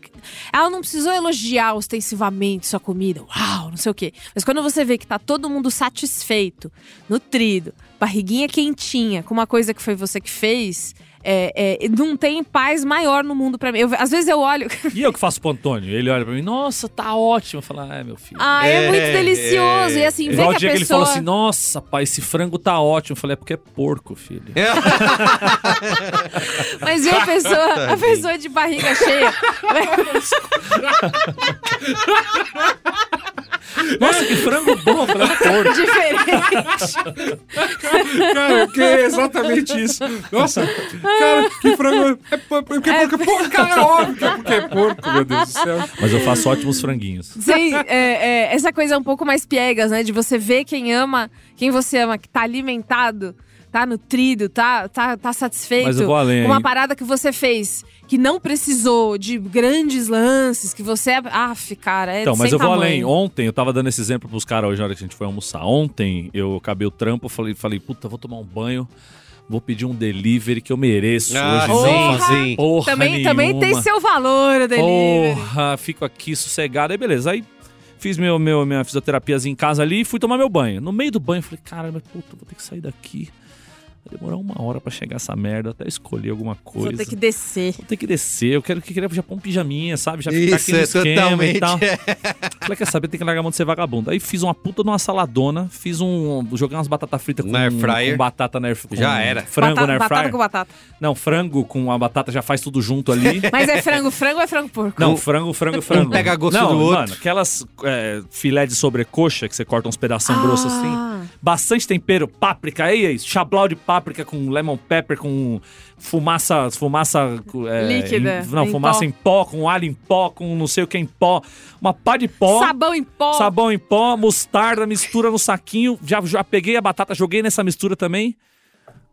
Ela não precisou elogiar ostensivamente sua comida, uau, não sei o quê. Mas quando você vê que tá todo mundo satisfeito, nutrido, barriguinha quentinha, com uma coisa que foi você que fez, é, é, não tem paz maior no mundo pra mim. Eu- às vezes eu olho. E eu que faço pro Antônio, ele olha pra mim, nossa, tá ótimo. Eu falo, ah, meu filho. ah, é, É, muito delicioso. é. E assim, Igual que o a dia que ele pessoa. falou assim, nossa, pai, esse frango tá ótimo. Eu falei, é porque é porco, filho. Mas ver a pessoa, a pessoa de barriga cheia. Nossa, que frango bom. É porco. diferente. Cara, que é exatamente isso. Nossa, cara, que frango. É por- porque é, porque é porco, cara, é óbvio que é porque é porco, meu Deus do céu. Mas eu faço ótimos franguinhos. Sim, é, é, essa coisa um pouco mais piegas, né? De você ver quem ama, quem você ama, que tá alimentado, tá nutrido, tá, tá, tá satisfeito. Mas eu vou além com uma parada que você fez, que não precisou de grandes lances, que você é. Aff, cara, é Então, mas eu vou tamanho. além. Ontem, eu tava dando esse exemplo pros caras hoje na hora que a gente foi almoçar. Ontem, eu acabei o trampo, falei, falei, puta, vou tomar um banho, vou pedir um delivery que eu mereço Ah, hoje. sim, não fazer sim. Porra Também, também tem seu valor o delivery. Porra, fico aqui sossegado. Aí, beleza. Aí fiz meu, meu, minha fisioterapiazinha em casa ali e fui tomar meu banho. No meio do banho, eu falei, cara, mas puta, vou ter que sair daqui. Vai demorar uma hora pra chegar essa merda, até escolher alguma coisa. Vou ter que descer. Vou ter que descer, eu quero que queria já pôr um pijaminha, sabe? Já ficar Isso, aqui no é esquema totalmente. e tal. Falei, quer saber, tem que largar a mão de ser vagabundo. Aí fiz uma puta numa saladona, fiz um. Joguei umas batatas fritas com, com batata na air com Já era. Frango batata, na air batata fryer. com batata. Não, frango com a batata já faz tudo junto ali. Mas é frango, frango ou é frango porco? Não, frango, frango, frango. pega gosto não, do outro. Mano, aquelas é, filé de sobrecoxa que você corta uns pedaços Ah. grossos assim. bastante tempero, páprica, aí é isso, chablau de páprica com lemon pepper, com fumaça, fumaça é, Líquida, em- não, em fumaça pó. em pó, com alho em pó, com não sei o que em pó, uma pá de pó. Sabão em pó. Sabão em pó, mostarda, mistura no saquinho. Já, já peguei a batata, joguei nessa mistura também.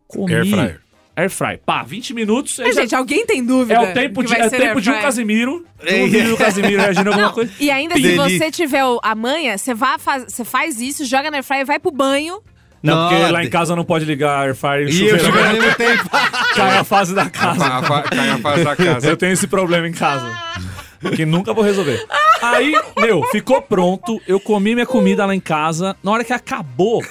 Comi. Air fryer. Air fry. Pá, 20 minutos. já- gente, alguém tem dúvida? é o tempo, que de, vai é ser tempo de um? Casimiro. Um vídeo do Casimiro reagindo alguma coisa. e ainda se Delícia. você tiver a manha, você vai faz, você faz isso, joga na air fryer, vai pro banho. Não, porque lá em casa não pode ligar air fryer e E eu chuveiro. ao mesmo tempo. Cai a fase da casa. a, a, cai a fase da casa. Eu tenho esse problema em casa. Que nunca vou resolver. Aí, meu, ficou pronto. Eu comi minha comida lá em casa. Na hora que acabou,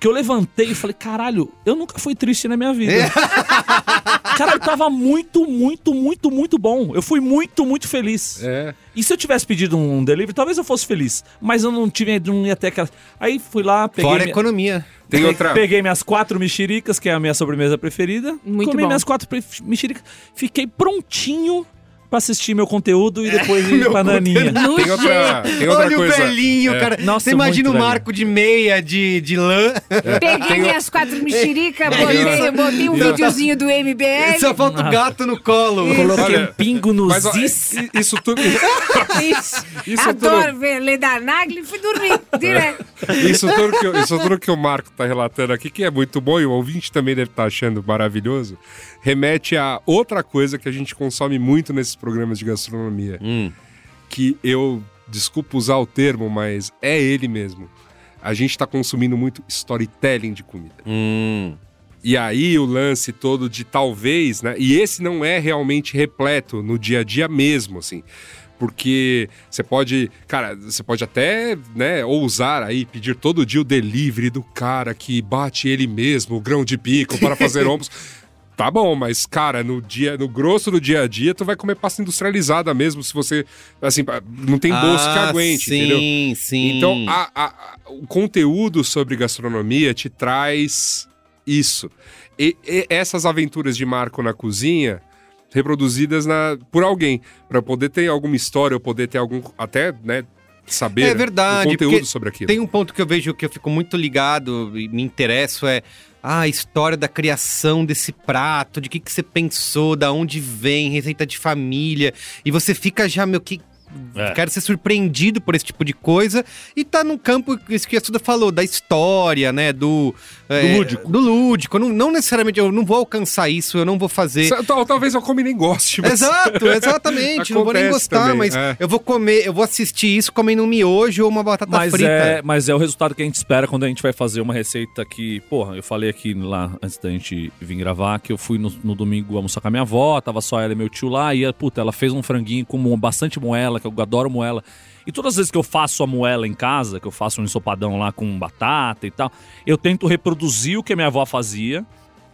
que eu levantei e falei: caralho, eu nunca fui triste na minha vida. Caralho, tava muito, muito, muito, muito bom. Eu fui muito, muito feliz. É. E se eu tivesse pedido um delivery, talvez eu fosse feliz. Mas eu não tive, não ia ter aquela. Aí fui lá, peguei. Fora minha- economia. Tem Pe- outra. Peguei minhas quatro mexericas, que é a minha sobremesa preferida. Muito comi bom. minhas quatro mexericas. Fiquei prontinho pra assistir meu conteúdo e depois ir pra Naninha. No Tem outra, tem outra Olha coisa. o velhinho, É. cara. Nossa, Você imagina o Marco de meia, de, de lã. Peguei minhas quatro mexericas, botei, botei um videozinho do MBL. Só falta o gato no colo. Coloquei Olha, um pingo nos Mas ó, is. i- isso tudo. Isso. Isso Adoro tudo- ver ler da Nagli e fui dormir direto. Isso tudo, que, isso tudo que o Marco tá relatando aqui, que é muito bom e o ouvinte também deve estar achando maravilhoso, remete a outra coisa que a gente consome muito nesses programas de gastronomia. Que eu, desculpa usar o termo, mas é ele mesmo. A gente tá consumindo muito storytelling de comida. Hum. E aí o lance todo de talvez, né? E esse não é realmente repleto no dia a dia mesmo, assim. Porque você pode, cara, você pode até, né, ousar aí pedir todo dia o delivery do cara que bate ele mesmo, o grão de bico para fazer ombros. Tá bom, mas cara, no dia, no grosso do dia a dia, tu vai comer pasta industrializada mesmo, se você, assim, não tem bolso que Ah, aguente, sim, entendeu? Sim, Então, a- a- o conteúdo sobre gastronomia te traz isso. E, e essas aventuras de Marco na cozinha, reproduzidas na, por alguém, para poder ter alguma história, ou poder ter algum. até, né, saber É verdade, conteúdo sobre aquilo. Tem um ponto que eu vejo que eu fico muito ligado e me interesso é ah, a história da criação desse prato, de que, que você pensou, da onde vem, receita de família. E você fica já, meu, que. É. Quero ser surpreendido por esse tipo de coisa. E tá num campo, isso que a Suda falou, da história, né? Do. É, lúdico. Do lúdico. Não, não necessariamente, eu não vou alcançar isso, eu não vou fazer. Talvez eu come e nem goste, mas... Exato, exatamente. não vou nem gostar, também, mas é. eu vou comer, eu vou assistir isso comendo um miojo ou uma batata Mas frita. é, mas é o resultado que a gente espera quando a gente vai fazer uma receita que, porra, eu falei aqui lá antes da gente vir gravar que eu fui no, no domingo almoçar com a minha avó, tava só ela e meu tio lá, e puta, ela fez um franguinho com bastante moela, que eu adoro moela. E todas as vezes que eu faço a moela em casa, que eu faço um ensopadão lá com batata e tal, eu tento reproduzir o que a minha avó fazia.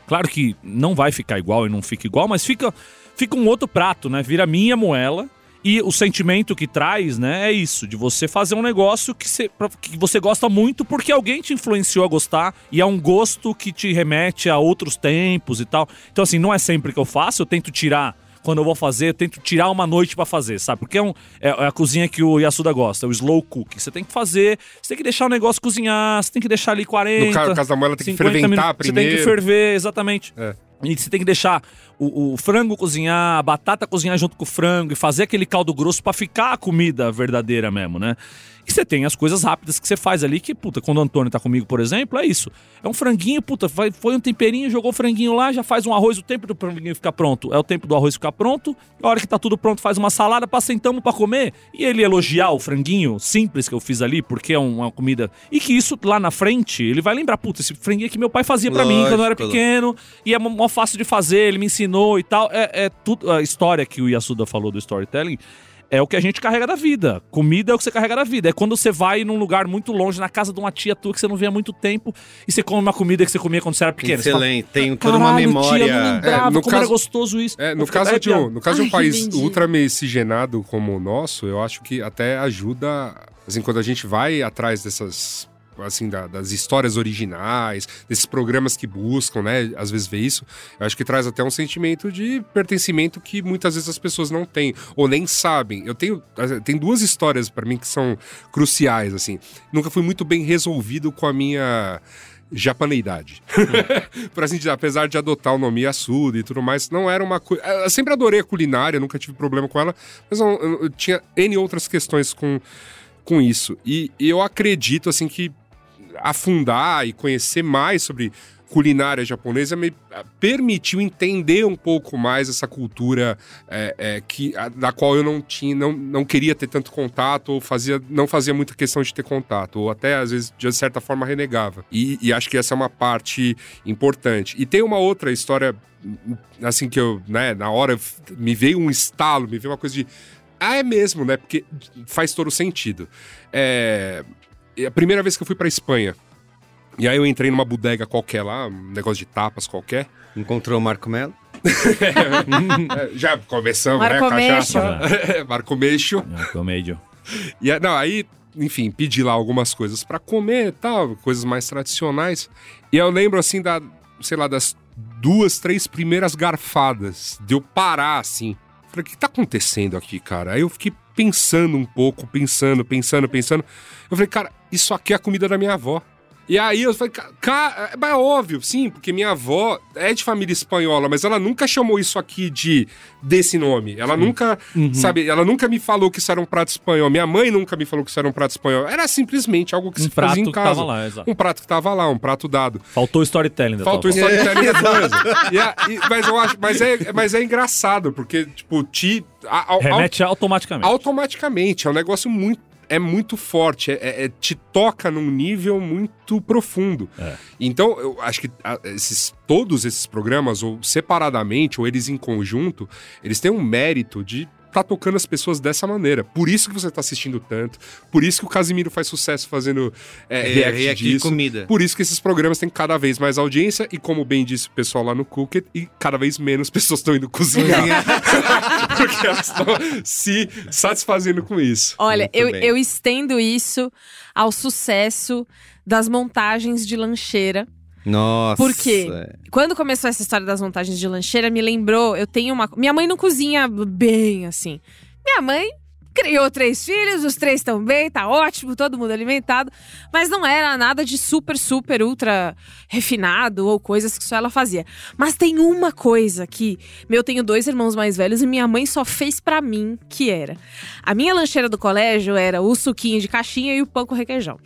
Claro que não vai ficar igual e não fica igual, mas fica, fica um outro prato, né? Vira minha moela. E o sentimento que traz, né, é isso, de você fazer um negócio que você, que você gosta muito porque alguém te influenciou a gostar e é um gosto que te remete a outros tempos e tal. Então, assim, não é sempre que eu faço, eu tento tirar. Quando eu vou fazer, eu tento tirar uma noite pra fazer, sabe? Porque é, um- é- é a cozinha que o Yasuda gosta, o slow cook. Você tem que fazer, você tem que deixar o negócio cozinhar, você tem que deixar ali 40. No ca- caso da moela, tem que 50 ferventar minutos. Você tem que primeiro. ferver, exatamente. É. E você tem que deixar o, o frango cozinhar, a batata cozinhar junto com o frango e fazer aquele caldo grosso pra ficar a comida verdadeira mesmo, né? E você tem as coisas rápidas que você faz ali, que, puta, quando o Antônio tá comigo, por exemplo, é isso. É um franguinho, puta, foi um temperinho, jogou o franguinho lá, já faz um arroz, o tempo do franguinho ficar pronto. É o tempo do arroz ficar pronto. A hora que tá tudo pronto, faz uma salada, passa sentamos pra comer. E ele elogiar o franguinho simples que eu fiz ali, porque é uma comida. E que isso lá na frente, ele vai lembrar, puta, esse franguinho que meu pai fazia pra mim quando eu era pequeno e é mó- mó fácil de fazer, ele me ensinou e tal. É, é tudo a história que o Yasuda falou do storytelling. É o que a gente carrega da vida. Comida é o que você carrega da vida. É quando você vai num lugar muito longe, na casa de uma tia tua que você não vê há muito tempo, e você come uma comida que você comia quando você era pequeno. Você fala, Excelente, tem toda uma "Caralho, memória. Tia, eu não lembrava É, no como era caso- gostoso isso. É, no fico caso, de um, no caso de um Ai, país entendi. ultra miscigenado como o nosso, eu acho que até ajuda, assim, quando a gente vai atrás dessas assim, da- das histórias originais, desses programas que buscam, né, às vezes ver isso, eu acho que traz até um sentimento de pertencimento que muitas vezes as pessoas não têm, ou nem sabem. Eu tenho, tem duas histórias pra mim que são cruciais, assim. Nunca fui muito bem resolvido com a minha japaneidade. Por assim dizer, apesar de adotar o nome Yasuda e tudo mais, não era uma coisa. Eu sempre adorei a culinária, nunca tive problema com ela, mas não- eu, eu tinha N outras questões com, com isso. E, e eu acredito, assim, que afundar e conhecer mais sobre culinária japonesa me ah, permitiu entender um pouco mais essa cultura é, é, que, a- da qual eu não tinha, não, não queria ter tanto contato, ou fazia, não fazia muita questão de ter contato, ou até às vezes de certa forma renegava. E, e acho que essa é uma parte importante. E tem uma outra história, assim que eu, né, na hora me veio um estalo, me veio uma coisa de ah, é mesmo, né? Porque faz todo sentido. É a primeira vez que eu fui pra Espanha. E aí eu entrei numa bodega qualquer lá, um negócio de tapas qualquer. Encontrou o Marco Melo? É, Já começamos, Marco né? Cachaça. Marco Meixo. É, comédia. E aí- não, aí, enfim, pedi lá algumas coisas pra comer e tal, coisas mais tradicionais. E eu lembro, assim, da, sei lá, das duas, três primeiras garfadas, de eu parar, assim. Falei, o que tá acontecendo aqui, cara? Aí eu fiquei pensando um pouco, pensando, pensando, pensando. Eu falei, cara, isso aqui é a comida da minha avó. E aí eu falei, ca- ca- é óbvio, sim, porque minha avó é de família espanhola, mas ela nunca chamou isso aqui de desse nome. Ela nunca, sabe, ela nunca me falou que isso era um prato espanhol. Minha mãe nunca me falou que isso era um prato espanhol. Era simplesmente algo que Um se prato fazia em que casa. tava lá, exato. Um prato que tava lá, um prato dado. Faltou storytelling da Faltou tua avó. storytelling da coisa. E a- e- mas eu acho, mas é, mas é engraçado, porque, tipo, te. a- ao- Remete automaticamente. automaticamente. É um negócio muito. É muito forte, é, é- é- te toca num nível muito profundo. É. Então, eu acho que ah, esses, todos esses programas, ou separadamente, ou eles em conjunto, eles têm um mérito de tá tocando as pessoas dessa maneira. Por isso que você tá assistindo tanto, por isso que o Casimiro faz sucesso fazendo é, react, react de disso. comida. Por isso que esses programas têm cada vez mais audiência e, como bem disse o pessoal lá no Cookit, e cada vez menos pessoas estão indo cozinhar. Porque elas estão se satisfazendo com isso. Olha, Muito eu, bem. eu estendo isso ao sucesso das montagens de lancheira. Nossa. Por quê? Quando começou essa história das montagens de lancheira, me lembrou, eu tenho uma. Minha mãe não cozinha bem, assim. Minha mãe criou três filhos, os três estão bem, tá ótimo, todo mundo alimentado. Mas não era nada de super, super, ultra refinado ou coisas que só ela fazia. Mas tem uma coisa que. Eu tenho dois irmãos mais velhos e minha mãe só fez pra mim, que era. A minha lancheira do colégio era o suquinho de caixinha e o pão com requeijão.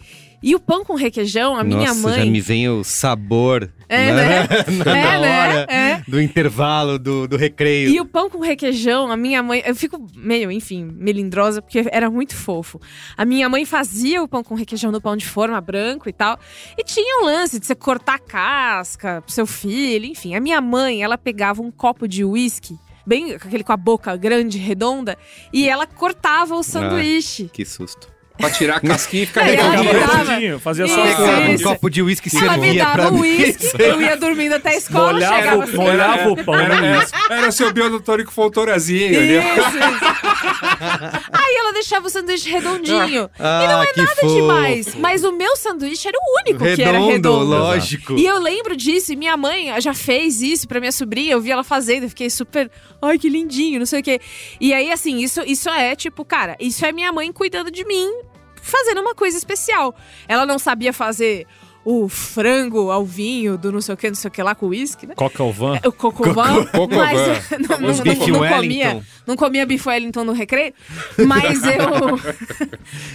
E o pão com requeijão, a minha Nossa, mãe. já me vem o sabor É, né? né? na É, né? hora É. do intervalo, do, do recreio. E o pão com requeijão, a minha mãe. Eu fico meio, enfim, melindrosa, porque era muito fofo. A minha mãe fazia o pão com requeijão no pão de forma branco e tal. E tinha um lance de você cortar a casca pro seu filho, enfim. A minha mãe, ela pegava um copo de uísque. Bem, aquele com a boca grande, redonda, e ela cortava o sanduíche. Que susto. Pra tirar a casquinha e ficar redondinho, fazia Isso, só isso. um copo de uísque Ela me servia pra dava uísque, eu ia dormindo até a escola, Molhava, chegava o- assim. molhava o pão Era, no era, seu biodotônico Fontorazinho ali. Isso, isso. Aí ela deixava o sanduíche redondinho. Ah, e não é que nada fofo. demais. Mas o meu sanduíche era o único que era Redondo, redondo. lógico. E eu lembro disso, e minha mãe já fez isso pra minha sobrinha, eu vi ela fazendo, eu fiquei super, ai que lindinho, não sei o quê. E aí, assim, isso, isso é tipo, cara, isso é minha mãe cuidando de mim, fazendo uma coisa especial. Ela não sabia fazer o frango ao vinho do não sei o que, não sei o que lá com uísque, né? Coca ao van. O cocovan, mas não, não, não, não Wellington. comia, não comia bife Wellington no recreio, mas eu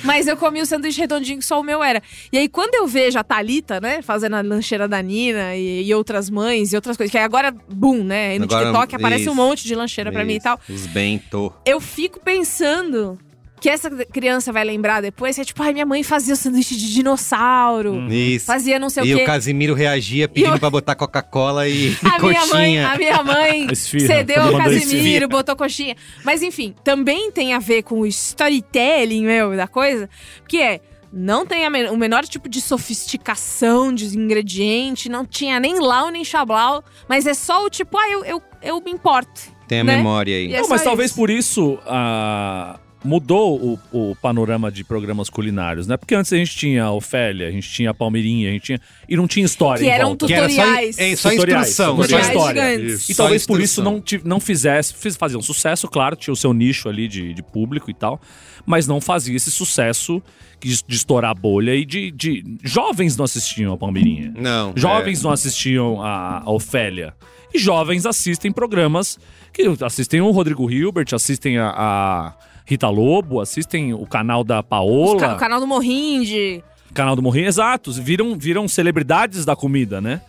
mas eu comia o sanduíche redondinho que só o meu era. E aí quando eu vejo a Thalita, né, fazendo a lancheira da Nina e, e outras mães e outras coisas, que aí agora, boom, né, e no Agora, TikTok aparece um isso. monte de lancheira pra mim e tal. Os bento. Eu fico pensando que essa criança vai lembrar depois, que é tipo, ai, minha mãe fazia o sanduíche de dinossauro, Isso. fazia não sei e o quê. o Casimiro reagia pedindo eu- pra botar Coca-Cola e A minha mãe, coxinha. a minha mãe Esfirra. cedeu ao Casimiro, esfirra. botou coxinha. Mas enfim, também tem a ver com o storytelling, meu, da coisa, que é. Não tem a men- o menor tipo de sofisticação de ingrediente, não tinha nem lau nem chablau, mas é só o tipo, ah, eu, eu, eu me importo. Tem a né? memória aí. E é Não, mas talvez isso. por isso a, mudou o, o panorama de programas culinários, né? Porque antes a gente tinha a Ofélia, a gente tinha a Palmeirinha, a gente tinha. E não tinha história. Que em eram volta. Que era só, Tutoriais. é, só Tutoriais, instrução. tutoriais. só Só história. Isso, E só talvez por isso não, não fizesse, fiz, fazia um sucesso, claro, tinha o seu nicho ali de, de público e tal, mas não fazia esse sucesso de, de estourar a bolha e de, de- Jovens não assistiam a Palmeirinha. Não. Jovens não assistiam a, a Ofélia. E jovens assistem programas que assistem o Rodrigo Hilbert, assistem a, a Rita Lobo, assistem o canal da Os Paola, ca- O canal do Morrinde. canal do Morrinho. Exato, viram, viram celebridades da comida, né?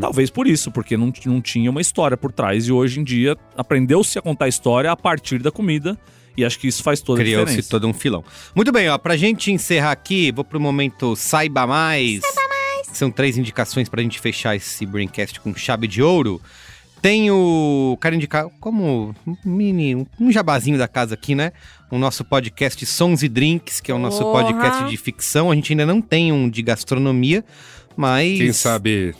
Talvez por isso, porque não, não tinha uma história por trás. E hoje em dia aprendeu-se a contar história a partir da comida. E acho que isso faz toda a Criou-se diferença. todo um filão. Muito bem, ó, pra gente encerrar aqui, vou pro momento Saiba Mais. Saiba Mais. São três indicações pra gente fechar esse Braincast com chave de ouro. Tem o. Quero indicar como um mini. um jabazinho da casa aqui, né? O nosso podcast Sons e Drinks, que é o nosso Porra. podcast de ficção. A gente ainda não tem um de gastronomia, mas. Quem sabe.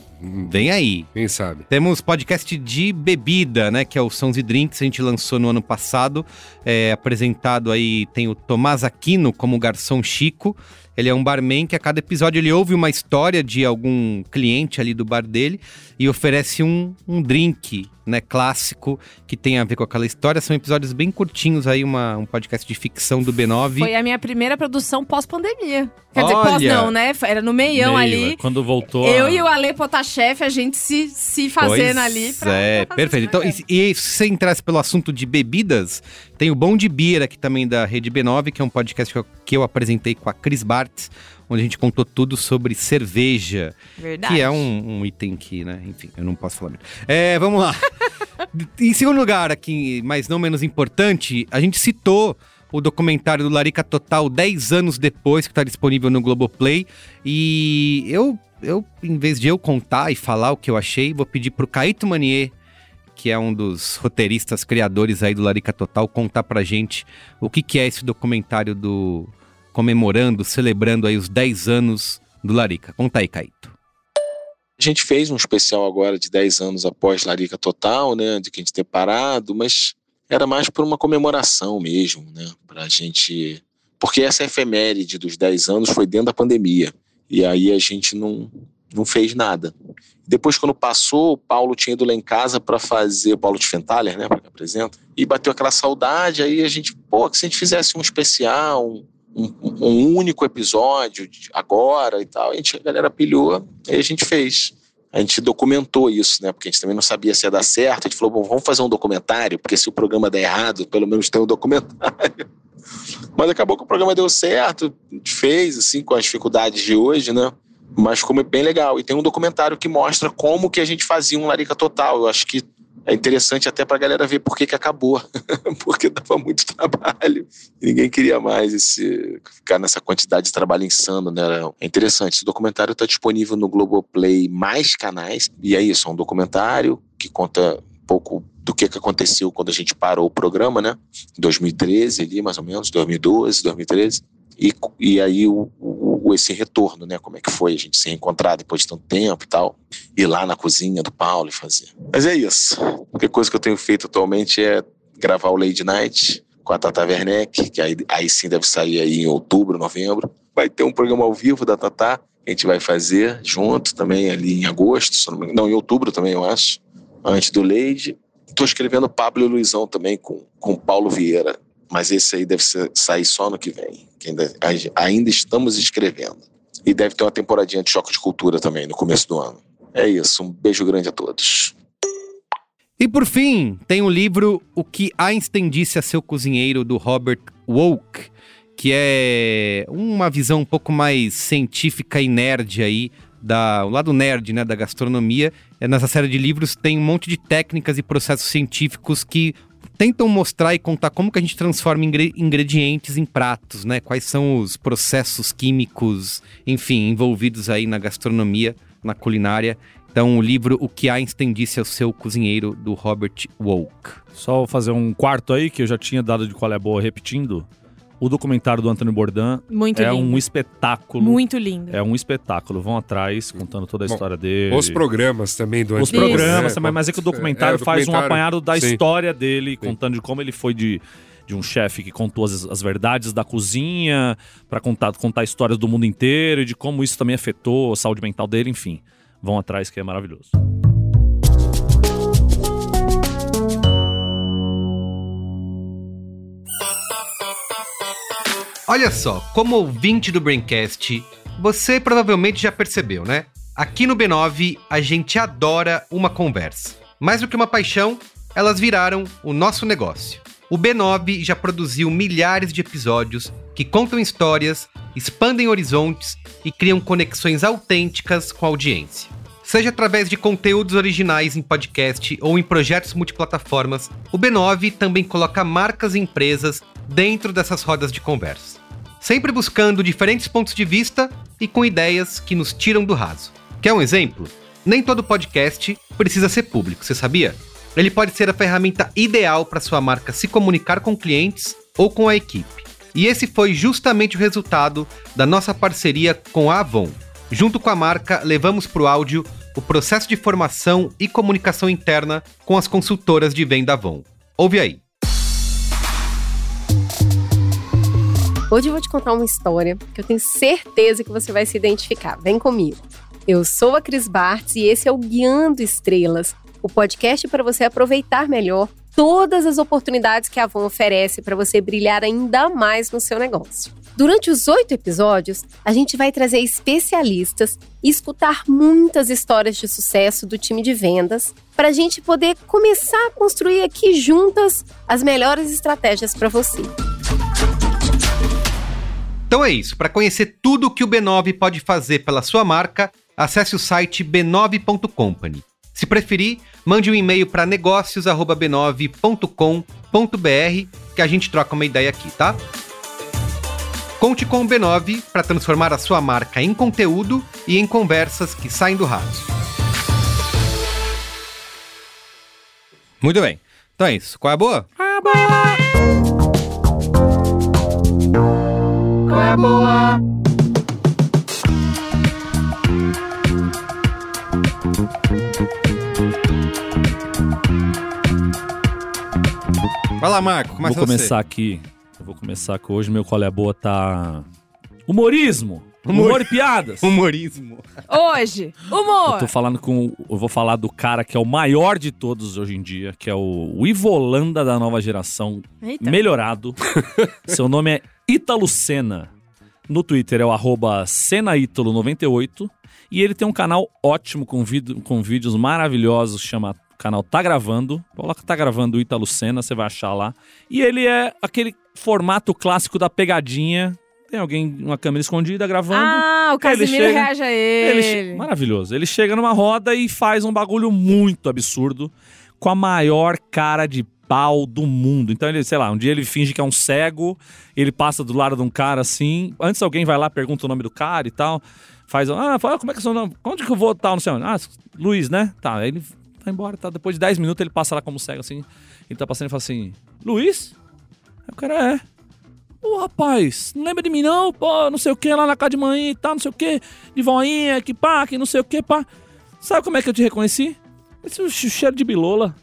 Vem aí. Quem sabe? Temos podcast de bebida, né? Que é o Sons e Drinks, a gente lançou no ano passado. É, apresentado aí, tem o Tomás Aquino como garçom Chico. Ele é um barman que a cada episódio ele ouve uma história de algum cliente ali do bar dele e oferece um, um drink, né, clássico, que tem a ver com aquela história. São episódios bem curtinhos aí, uma, um podcast de ficção do B9. Foi a minha primeira produção pós-pandemia. Quer dizer, Olha! pós não, né? Era no meião Meio, ali. é, Quando voltou. Eu a- e o Ale Potashev, a gente se, se fazendo Pois ali pra. É, pra perfeito. Então, e, e se você entrasse pelo assunto de bebidas, tem o Bom de Beer aqui também da Rede B9, que é um podcast que eu, que eu apresentei com a Cris Bartz, onde a gente contou tudo sobre cerveja, Verdade. que é um, um item que, né, enfim, eu não posso falar muito. É, vamos lá. em segundo lugar, aqui, mas não menos importante, a gente citou o documentário do Larica Total 10 anos depois, que está disponível no Globoplay. E eu, eu, em vez de eu contar e falar o que eu achei, vou pedir pro Caíto Manier, que é um dos roteiristas, criadores aí do Larica Total, contar pra gente o que, que é esse documentário do comemorando, celebrando aí os 10 anos do Larica. Conta aí, Caíto. A gente fez um especial agora de 10 anos após Larica Total, né? De que a gente ter parado, mas era mais por uma comemoração mesmo, né? Pra gente. Porque essa efeméride dos 10 anos foi dentro da pandemia. E aí a gente não, não fez nada. Depois, quando passou, o Paulo tinha ido lá em casa para fazer o Paulo de Fentaler, né? Que apresenta. E bateu aquela saudade. Aí a gente, pô, que se a gente fizesse um especial, um, um, um único episódio agora e tal. A, gente, a galera pilhou, aí a gente fez. A gente documentou isso, né? Porque a gente também não sabia se ia dar certo. A gente falou, bom, vamos fazer um documentário, porque se o programa der errado, pelo menos tem um documentário. Mas acabou que o programa deu certo, a gente fez, assim, com as dificuldades de hoje, né? Mas ficou bem legal. E tem um documentário que mostra como que a gente fazia um Larica Total. Eu acho que é interessante até pra galera ver por que, que acabou. Porque dava muito trabalho. Ninguém queria mais esse, ficar nessa quantidade de trabalho insano, né? É interessante. Esse documentário está disponível no Globoplay mais canais. E é isso, é um documentário que conta um pouco do que, que aconteceu quando a gente parou o programa, né? Em 2013 ali, mais ou menos, 2012, 2013. E, e aí o, o- esse retorno, né? Como é que foi a gente se reencontrar depois de tanto tempo e tal. Ir lá na cozinha do Paulo e fazer. Mas é isso. A coisa que eu tenho feito atualmente é gravar o Lady Night com a Tata Werneck, que aí, aí sim deve sair aí em outubro, novembro. Vai ter um programa ao vivo da Tata, que a gente vai fazer junto também ali em agosto, não, não, em outubro também, eu acho, antes do Lady. Estou escrevendo Pablo e Luizão também com, com Paulo Vieira, mas esse aí deve ser- sair só no que vem, que ainda, ainda estamos escrevendo. E deve ter uma temporadinha de choque de cultura também no começo do ano. É isso, um beijo grande a todos. E por fim, tem o livro O que Einstein disse a seu cozinheiro, do Robert Woke, que é uma visão um pouco mais científica e nerd aí, da, o lado nerd né, da gastronomia. É, nessa série de livros tem um monte de técnicas e processos científicos que tentam mostrar e contar como que a gente transforma ingre- ingredientes em pratos, né? Quais são os processos químicos, enfim, envolvidos aí na gastronomia, na culinária. Então, o livro O que Einstein disse ao seu cozinheiro, do Robert Woke. Só fazer um quarto aí, que eu já tinha dado de qual é boa repetindo. O documentário do Antônio Bourdain Muito é lindo. um espetáculo. Muito lindo. É um espetáculo. Vão atrás, contando toda a Bom, história dele. Os programas também do Os Antônio programas Bourdain, também, mas é que o documentário É, o faz um documentário, apanhado da sim. história dele, contando de como ele foi de de um chefe que contou as, as verdades da cozinha para contar, contar histórias do mundo inteiro e de como isso também afetou a saúde mental dele, enfim. Vão atrás que é maravilhoso. Olha só, como ouvinte do Braincast, você provavelmente já percebeu, né? Aqui no B9 a gente adora uma conversa. Mais do que uma paixão, elas viraram o nosso negócio. O B9 já produziu milhares de episódios que contam histórias, expandem horizontes e criam conexões autênticas com a audiência. Seja através de conteúdos originais em podcast ou em projetos multiplataformas, o B9 também coloca marcas e empresas dentro dessas rodas de conversa. Sempre buscando diferentes pontos de vista e com ideias que nos tiram do raso. Quer um exemplo? Nem todo podcast precisa ser público, você sabia? Ele pode ser a ferramenta ideal para sua marca se comunicar com clientes ou com a equipe. E esse foi justamente o resultado da nossa parceria com a Avon. Junto com a marca, levamos para o áudio o processo de formação e comunicação interna com as consultoras de venda Avon. Ouve aí. Hoje eu vou te contar uma história que eu tenho certeza que você vai se identificar. Vem comigo. Eu sou a Cris Bartz e esse é o Guiando Estrelas, o podcast para você aproveitar melhor todas as oportunidades que a Avon oferece para você brilhar ainda mais no seu negócio. Durante os oito episódios, a gente vai trazer especialistas e escutar muitas histórias de sucesso do time de vendas para a gente poder começar a construir aqui juntas as melhores estratégias para você. Então é isso. Para conhecer tudo o que o B9 pode fazer pela sua marca, acesse o site b9.company. Se preferir, mande um e-mail para negócios@b9.com.br que a gente troca uma ideia aqui, tá? Conte com o B9 para transformar a sua marca em conteúdo e em conversas que saem do raso. Muito bem. Então é isso. Qual é a boa? Qual é boa? Vai lá, Marco. Começa vou você. começar aqui. Eu vou começar que hoje meu qual é boa tá humorismo, Humor- humor, e piadas. Humorismo. Hoje, humor. Eu tô falando com. Eu vou falar do cara que é o maior de todos hoje em dia, que é o, o Ivolanda da nova geração, Eita. melhorado. Seu nome é Ítalo Senna. No Twitter é o arroba SenaÍtalo98. E ele tem um canal ótimo com, com vídeos maravilhosos, chama canal Tá Gravando. Coloca Tá Gravando o Ítalo Senna, você vai achar lá. E ele é aquele formato clássico da pegadinha. Tem alguém, uma câmera escondida gravando. Ah, o Casimiro chega- reage a Ele ele. Maravilhoso. Ele chega numa roda e faz um bagulho muito absurdo com a maior cara de do mundo. Então ele, sei lá, um dia ele finge que é um cego, ele passa do lado de um cara assim. Antes alguém vai lá, pergunta o nome do cara e tal. Faz, ah, fala, como é que é o seu nome? Onde que eu vou tal, não sei onde. Ah, Luiz, né? Tá, aí ele vai embora, tá. Depois de 10 minutos ele passa lá como cego assim. Ele tá passando e fala assim: Luiz? Aí o cara é. Ô, rapaz, não lembra de mim não? Pô, não sei o que, lá na casa de manhã e tal, não sei o que, de voinha, que pá, que não sei o que, pá. Sabe como é que eu te reconheci? Esse é cheiro de bilola.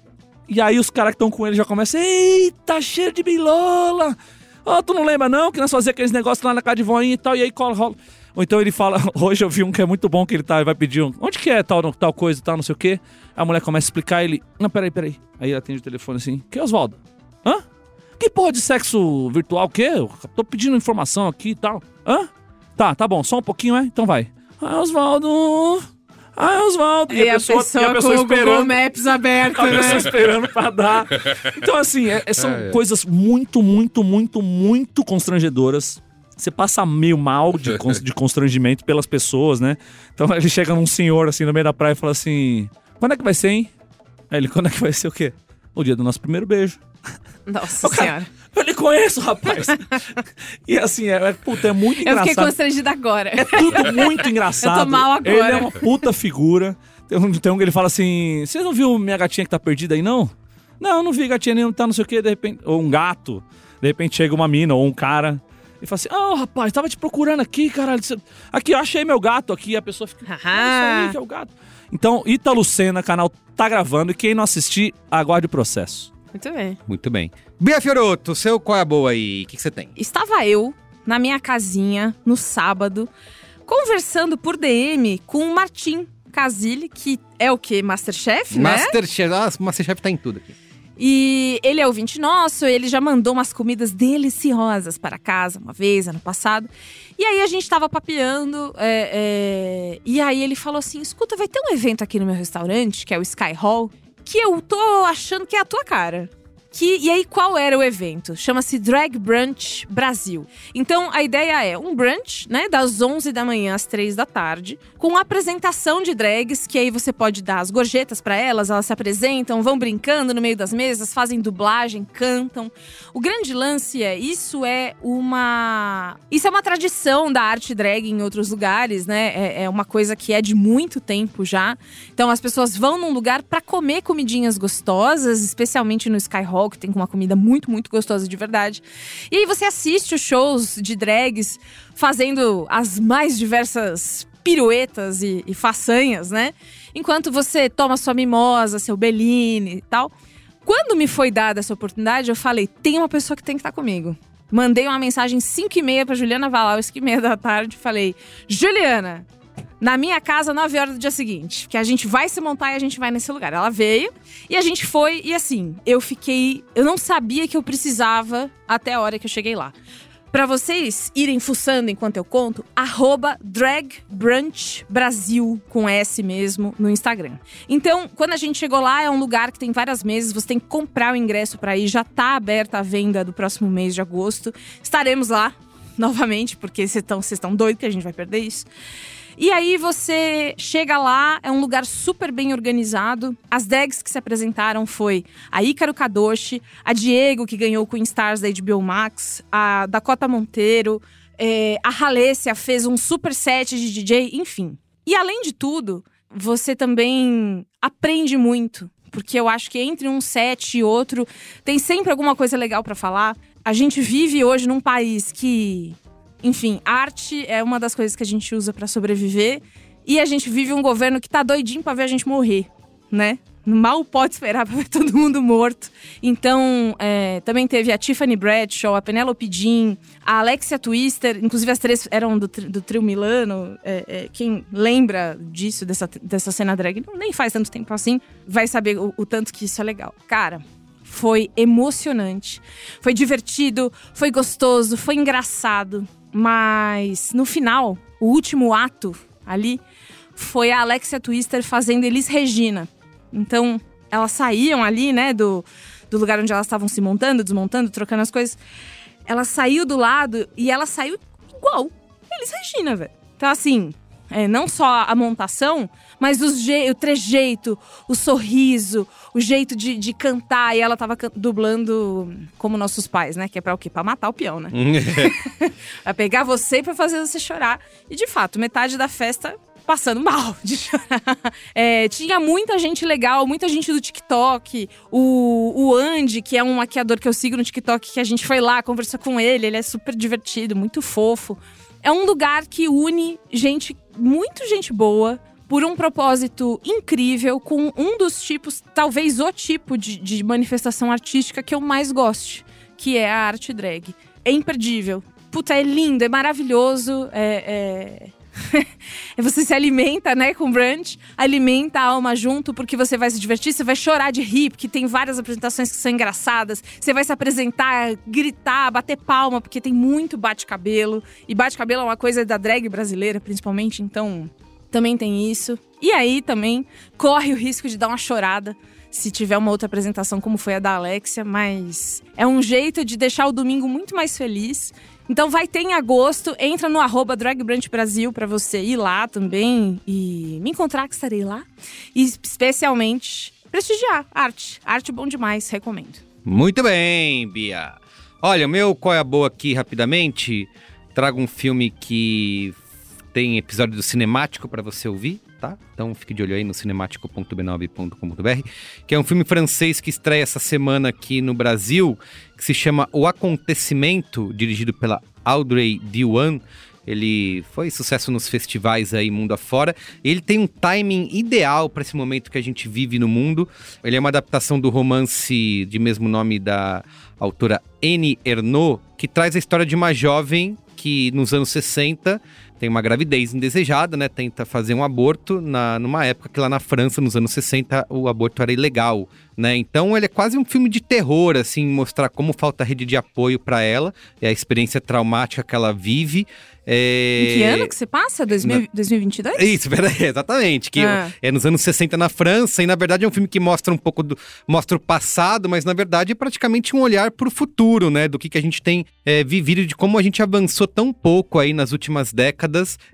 E aí os caras que estão com ele já começam, eita, cheiro de bilola. Ó, tu não lembra não que nós fazíamos aqueles negócios lá na casa de voinha e tal, e aí cola, rola. Ou então ele fala, hoje eu vi um que é muito bom, que ele tá, ele vai pedir um, onde que é tal, tal coisa tal, não sei o que. A mulher começa a explicar, ele, não, peraí, peraí. Aí ele atende o telefone assim, que Oswaldo? Hã? Que porra de sexo virtual o quê? Eu tô pedindo informação aqui e tal. Hã? Tá, tá bom, só um pouquinho, é? Então vai. Ah, Oswaldo. Ah, Oswaldo. E a pessoa, e a pessoa com o Google esperando. Maps aberto, A né? pessoa esperando pra dar. Então, assim, é- é- são coisas muito, muito, muito, muito constrangedoras. Você passa meio mal de, de constrangimento pelas pessoas, né? Então ele chega num senhor assim no meio da praia e fala assim: Quando é que vai ser, hein? Aí ele, quando é que vai ser o quê? O dia do nosso primeiro beijo. Nossa senhora. Eu lhe conheço, rapaz. e assim, é, é, puta, é muito Eu fiquei engraçado. constrangida agora. É tudo muito engraçado. Eu tô mal agora. Ele é uma puta figura. Tem um, tem um que ele fala assim: Você não viu minha gatinha que tá perdida aí, não? Não, não vi gatinha nenhuma, tá não sei o que, de repente. Ou um gato. De repente chega uma mina ou um cara. E fala assim: Ah, rapaz, tava te procurando aqui, caralho. Aqui, eu achei meu gato aqui. A pessoa fica. "Ah, Isso aí que é o gato. Então, Ítalo Senna, canal tá gravando. E quem não assistir, aguarde o processo. Muito bem. Muito bem. Bia Fioroto, seu qual é a boa aí? O que que você tem? Estava eu na minha casinha no sábado, conversando por DM com o Martim Casile, que é o quê? Masterchef, né? Masterchef. Ah, Masterchef tá em tudo aqui. E ele é ouvinte nosso, ele já mandou umas comidas deliciosas para casa uma vez, ano passado. E aí a gente tava papeando, é, é, e aí ele falou assim: escuta, vai ter um evento aqui no meu restaurante, que é o Sky Hall, que eu tô achando que é a tua cara. E aí, qual era o evento? Chama-se Drag Brunch Brasil. Então, a ideia é um brunch, né, das 11 da manhã às 3 da tarde, com apresentação de drags, que aí você pode dar as gorjetas pra elas, elas se apresentam, vão brincando no meio das mesas, fazem dublagem, cantam. O grande lance é, isso é uma... Isso é uma tradição da arte drag em outros lugares, né? É, é uma coisa que é de muito tempo já. Então, as pessoas vão num lugar pra comer comidinhas gostosas, especialmente no Sky Hall, que tem uma comida muito, muito gostosa de verdade. E aí você assiste os shows de drags fazendo as mais diversas piruetas e, e façanhas, né? Enquanto você toma sua mimosa, seu Bellini e tal. Quando me foi dada essa oportunidade, eu falei: tem uma pessoa que tem que estar comigo. Mandei uma mensagem 5 e meia pra Juliana Valau, 5 e meia da tarde, falei: Juliana, na minha casa, 9 horas do dia seguinte. Que a gente vai se montar e a gente vai nesse lugar. Ela veio e a gente foi, e assim, eu fiquei. Eu não sabia que eu precisava até a hora que eu cheguei lá. Pra vocês irem fuçando enquanto eu conto, arroba Drag Brunch Brasil, com S mesmo, no Instagram. Então, quando a gente chegou lá, é um lugar que tem várias mesas, você tem que comprar o ingresso pra ir, já tá aberta a venda do próximo mês de agosto. Estaremos lá novamente, porque vocês estão doidos que a gente vai perder isso. E aí você chega lá, é um lugar super bem organizado. As drags que se apresentaram foi a Ícaro Kadoshi, a Diego, que ganhou Queen Stars da HBO Max, a Dakota Monteiro, é, a Halessia fez um super set de DJ, enfim. E além de tudo, você também aprende muito. Porque eu acho que entre um set e outro tem sempre alguma coisa legal para falar. A gente vive hoje num país que enfim, arte é uma das coisas que a gente usa para sobreviver. E a gente vive um governo que tá doidinho pra ver a gente morrer, né? Mal pode esperar pra ver todo mundo morto. Então, é, também teve a Tiffany Bradshaw, a Penelope Jean, a Alexia Twister. Inclusive, as três eram do, do trio Milano. É, é, quem lembra disso, dessa, dessa cena drag, nem faz tanto tempo assim, vai saber o, o tanto que isso é legal. Cara, foi emocionante. Foi divertido, foi gostoso, foi engraçado. Mas no final, o último ato ali foi a Alexia Twister fazendo Elis Regina. Então, elas saíam ali, né, do, do lugar onde elas estavam se montando, desmontando, trocando as coisas. Ela saiu do lado e ela saiu igual Elis Regina, velho. Então, assim, é, não só a montação, mas o trejeito, o sorriso, o jeito de, de cantar. E ela tava can- dublando como nossos pais, né? Que é pra o quê? Pra matar o peão, né? Pra pegar você e pra fazer você chorar. E de fato, metade da festa passando mal de chorar. É, tinha muita gente legal, muita gente do TikTok. O, o Andy, que é um maquiador que eu sigo no TikTok, que a gente foi lá, conversou com ele. Ele é super divertido, muito fofo. É um lugar que une gente, muito gente boa, por um propósito incrível, com um dos tipos, talvez o tipo de, de manifestação artística que eu mais gosto, que é a arte drag. É imperdível. Puta, é lindo, é maravilhoso, é... é... você se alimenta, né, com brunch, alimenta a alma junto, porque você vai se divertir, você vai chorar de rir, porque tem várias apresentações que são engraçadas, você vai se apresentar, gritar, bater palma, porque tem muito bate-cabelo, e bate-cabelo é uma coisa da drag brasileira, principalmente, então também tem isso. E aí também corre o risco de dar uma chorada se tiver uma outra apresentação como foi a da Alexia, mas é um jeito de deixar o domingo muito mais feliz. Então vai ter em agosto, entra no arroba Brasil pra você ir lá também e me encontrar que estarei lá. E especialmente prestigiar arte. Arte bom demais, recomendo. Muito bem, Bia. Olha, meu qual é a boa aqui rapidamente. Trago um filme que tem episódio do Cinemático para você ouvir, tá? Então fique de olho aí no cinemático.b9.com.br, que é um filme francês que estreia essa semana aqui no Brasil, que se chama O Acontecimento, dirigido pela Audrey Diwan. Ele foi sucesso nos festivais aí mundo afora. Ele tem um timing ideal para esse momento que a gente vive no mundo. Ele é uma adaptação do romance de mesmo nome da autora Anne Ernaux, que traz a história de uma jovem que nos anos 60 tem uma gravidez indesejada, né? Tenta fazer um aborto na, numa época que lá na França, nos anos 60, o aborto era ilegal, né? Então ele é quase um filme de terror, assim, mostrar como falta rede de apoio para ela, é a experiência traumática que ela vive. É... Em que ano que você passa? 2000, 2022? Isso, verdade, exatamente. Que Ah. é nos anos 60 na França, e na verdade é um filme que mostra um pouco do. mostra o passado, mas na verdade é praticamente um olhar para o futuro, né? Do que, que a gente tem é, vivido, de como a gente avançou tão pouco aí nas últimas décadas.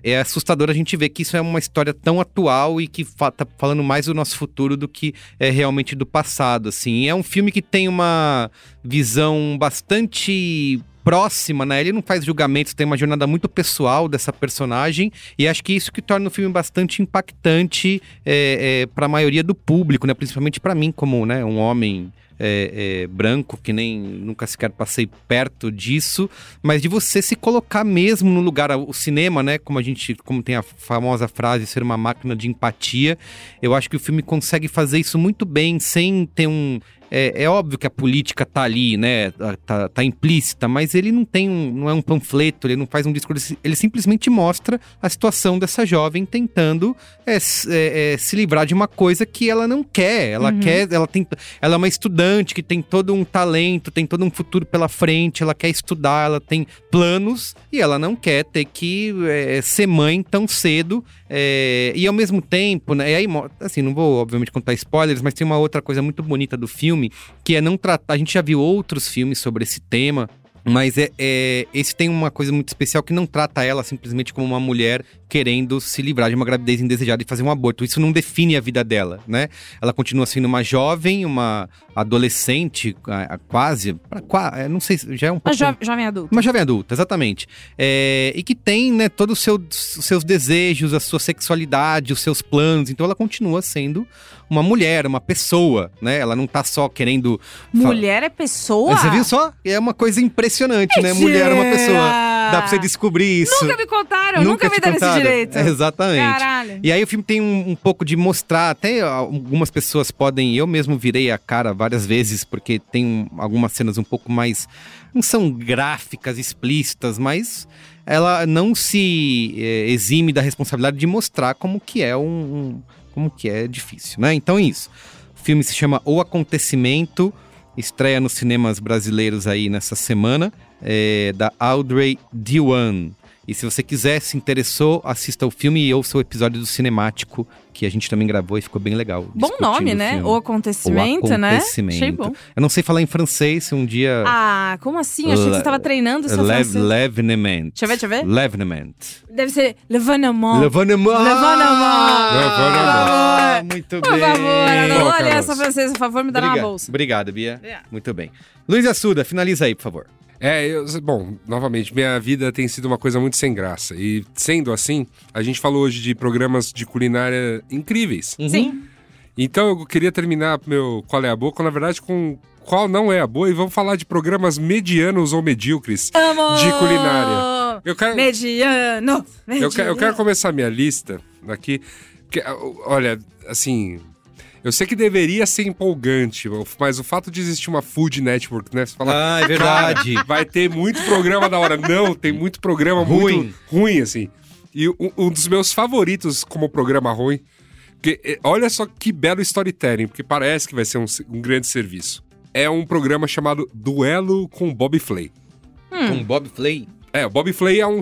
É assustador a gente ver que isso é uma história tão atual e que fa tá falando mais do nosso futuro do que é realmente do passado, assim. É um filme que tem uma visão bastante próxima, né? Ele não faz julgamentos, tem uma jornada muito pessoal dessa personagem e acho que isso que torna o filme bastante impactante é, é, para a maioria do público, né? Principalmente para mim, como né, um homem é, é, branco que nem nunca sequer passei perto disso, mas de você se colocar mesmo no lugar, o cinema, né? Como a gente, como tem a famosa frase ser uma máquina de empatia, eu acho que o filme consegue fazer isso muito bem sem ter um é, é óbvio que a política tá ali, né? Tá, tá implícita, mas ele não tem um. não é um panfleto, ele não faz um discurso. Ele simplesmente mostra a situação dessa jovem tentando é, é, é, se livrar de uma coisa que ela não quer. Ela quer. Ela, tem, ela é uma estudante que tem todo um talento, tem todo um futuro pela frente, ela quer estudar, ela tem planos e ela não quer ter que é, ser mãe tão cedo. É, e ao mesmo tempo, né? E aí, assim, não vou obviamente contar spoilers, mas tem uma outra coisa muito bonita do filme, que é não tratar. A gente já viu outros filmes sobre esse tema. Mas é, é- esse tem uma coisa muito especial que não trata ela simplesmente como uma mulher querendo se livrar de uma gravidez indesejada e fazer um aborto. Isso não define a vida dela, né? Ela continua sendo uma jovem, uma adolescente, quase, é, não sei, se- já é um Uma pouco... jo jovem adulta. Uma jovem adulta, exatamente. É, e que tem, né, todos os seu, os seus desejos, a sua sexualidade, os seus planos. Então ela continua sendo uma mulher, uma pessoa, né? Ela não tá só querendo. Mulher é pessoa? Você viu só? É uma coisa impressionante, né? Mulher é uma pessoa. Dá pra você descobrir isso. Nunca me contaram, nunca, me te deram esse direito. É, exatamente. Caralho. E aí o filme tem um, um pouco de mostrar, até algumas pessoas podem, eu mesmo virei a cara várias vezes, porque tem um- algumas cenas um pouco mais, não são gráficas, explícitas, mas ela não se eh, exime da responsabilidade de mostrar como que é um, um- como que é difícil, né? Então é isso. O filme se chama O Acontecimento, estreia nos cinemas brasileiros aí nessa semana, é, da Audrey Diwan. E se você quiser, se interessou, assista o filme e ouça o episódio do Cinemático, que a gente também gravou e ficou bem legal. Bom nome, o né? O acontecimento, né? Acontecimento. Achei bom. Eu não sei falar em francês, se um dia... Ah, como assim? Achei que você tava treinando o seu Lev- francês. Levenement. Deixa eu ver, deixa eu ver. Levenement. Deve ser levanement. Levenement. Levanement. Levanement. Ah, Muito Por bem. favor, Ana, Boa, olha essa francesa, por favor, me dá uma Obrigado. bolsa. Obrigado, Bia. Muito bem. Luiz Assuda, finaliza aí, por favor. É, eu, bom, novamente, minha vida tem sido uma coisa muito sem graça. E sendo assim, a gente falou hoje de programas de culinária incríveis. Sim. Então eu queria terminar meu Qual é a Boa, com, na verdade, com qual não é a boa, e vamos falar de programas medianos ou medíocres Amo! de culinária. Eu quero, Mediano. eu, quero, eu quero começar minha lista aqui. Que, ah, olha, assim. Eu sei que deveria ser empolgante, mas o fato de existir uma Food Network, né? Você fala, Ah, é verdade. "Cara, vai ter muito programa da hora. Não, tem muito programa Ruim. muito ruim, assim. E um, um dos meus favoritos como programa ruim, porque eh, olha só que belo storytelling, porque parece que vai ser um, um grande serviço. É um programa chamado Duelo com Bob Flay. Com Bob Flay. É, o Bob Flay é um,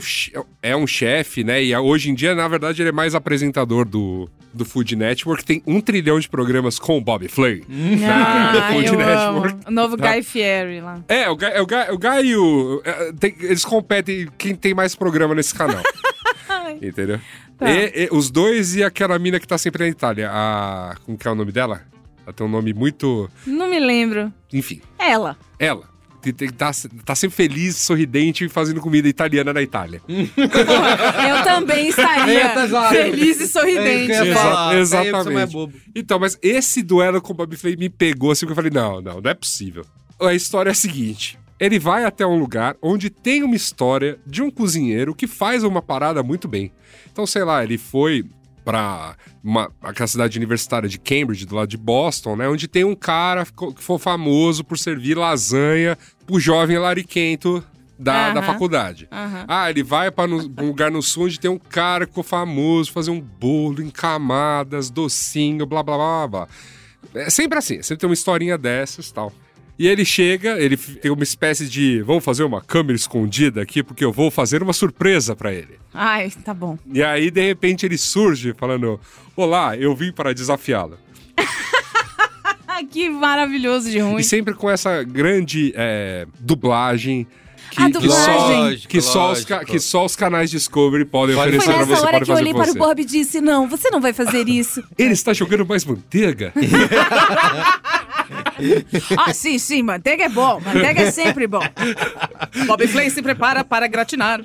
é um chefe, né? E hoje em dia, na verdade, ele é mais apresentador do, do Food Network. Tem um trilhão de programas com o Bob Flay. Ah, Food eu Network. amo. O novo Tá. Guy Fieri lá. É, o Guy, o Guy, o Guy e o. é, tem- eles competem quem tem mais programa nesse canal. Entendeu? Tá. E- e os dois e aquela mina que tá sempre na Itália. A. Como que é o nome dela? Ela tem um nome muito. Não me lembro. Enfim, Ela. ela. Tem- tem- Tá, tá sempre feliz, sorridente e fazendo comida italiana na Itália. Porra, eu também estaria feliz e sorridente. É, Exa- falar. exatamente. É bobo. Então, mas esse duelo com o Bob Flay me pegou assim, que eu falei, não, não, não é possível. A história é a seguinte. Ele vai até um lugar onde tem uma história de um cozinheiro que faz uma parada muito bem. Então, sei lá, ele foi pra uma, aquela cidade universitária de Cambridge, do lado de Boston, né? Onde tem um cara que foi famoso por servir lasanha pro jovem lariquento da, da faculdade. Ah, ele vai para um lugar no sul onde tem um cara que ficou famoso, fazer um bolo em camadas, docinho, blá blá blá blá. É sempre assim, sempre tem uma historinha dessas e tal. E ele chega, ele tem uma espécie de. Vamos fazer uma câmera escondida aqui, porque eu vou fazer uma surpresa para ele. Ai, tá bom. E aí, de repente, ele surge falando: Olá, eu vim para desafiá-la. Ah, que maravilhoso de ruim. E sempre com essa grande é, dublagem. Que, A que dublagem. só, Lógico, que, só os, que só os canais Discovery podem Pode oferecer Foi pra nessa você. hora pode que eu olhei para o. Bob e disse: Não, você não vai fazer isso. Ele está jogando mais manteiga? ah, sim, sim, manteiga é bom. Manteiga é sempre bom. Bob Flay se prepara para gratinar.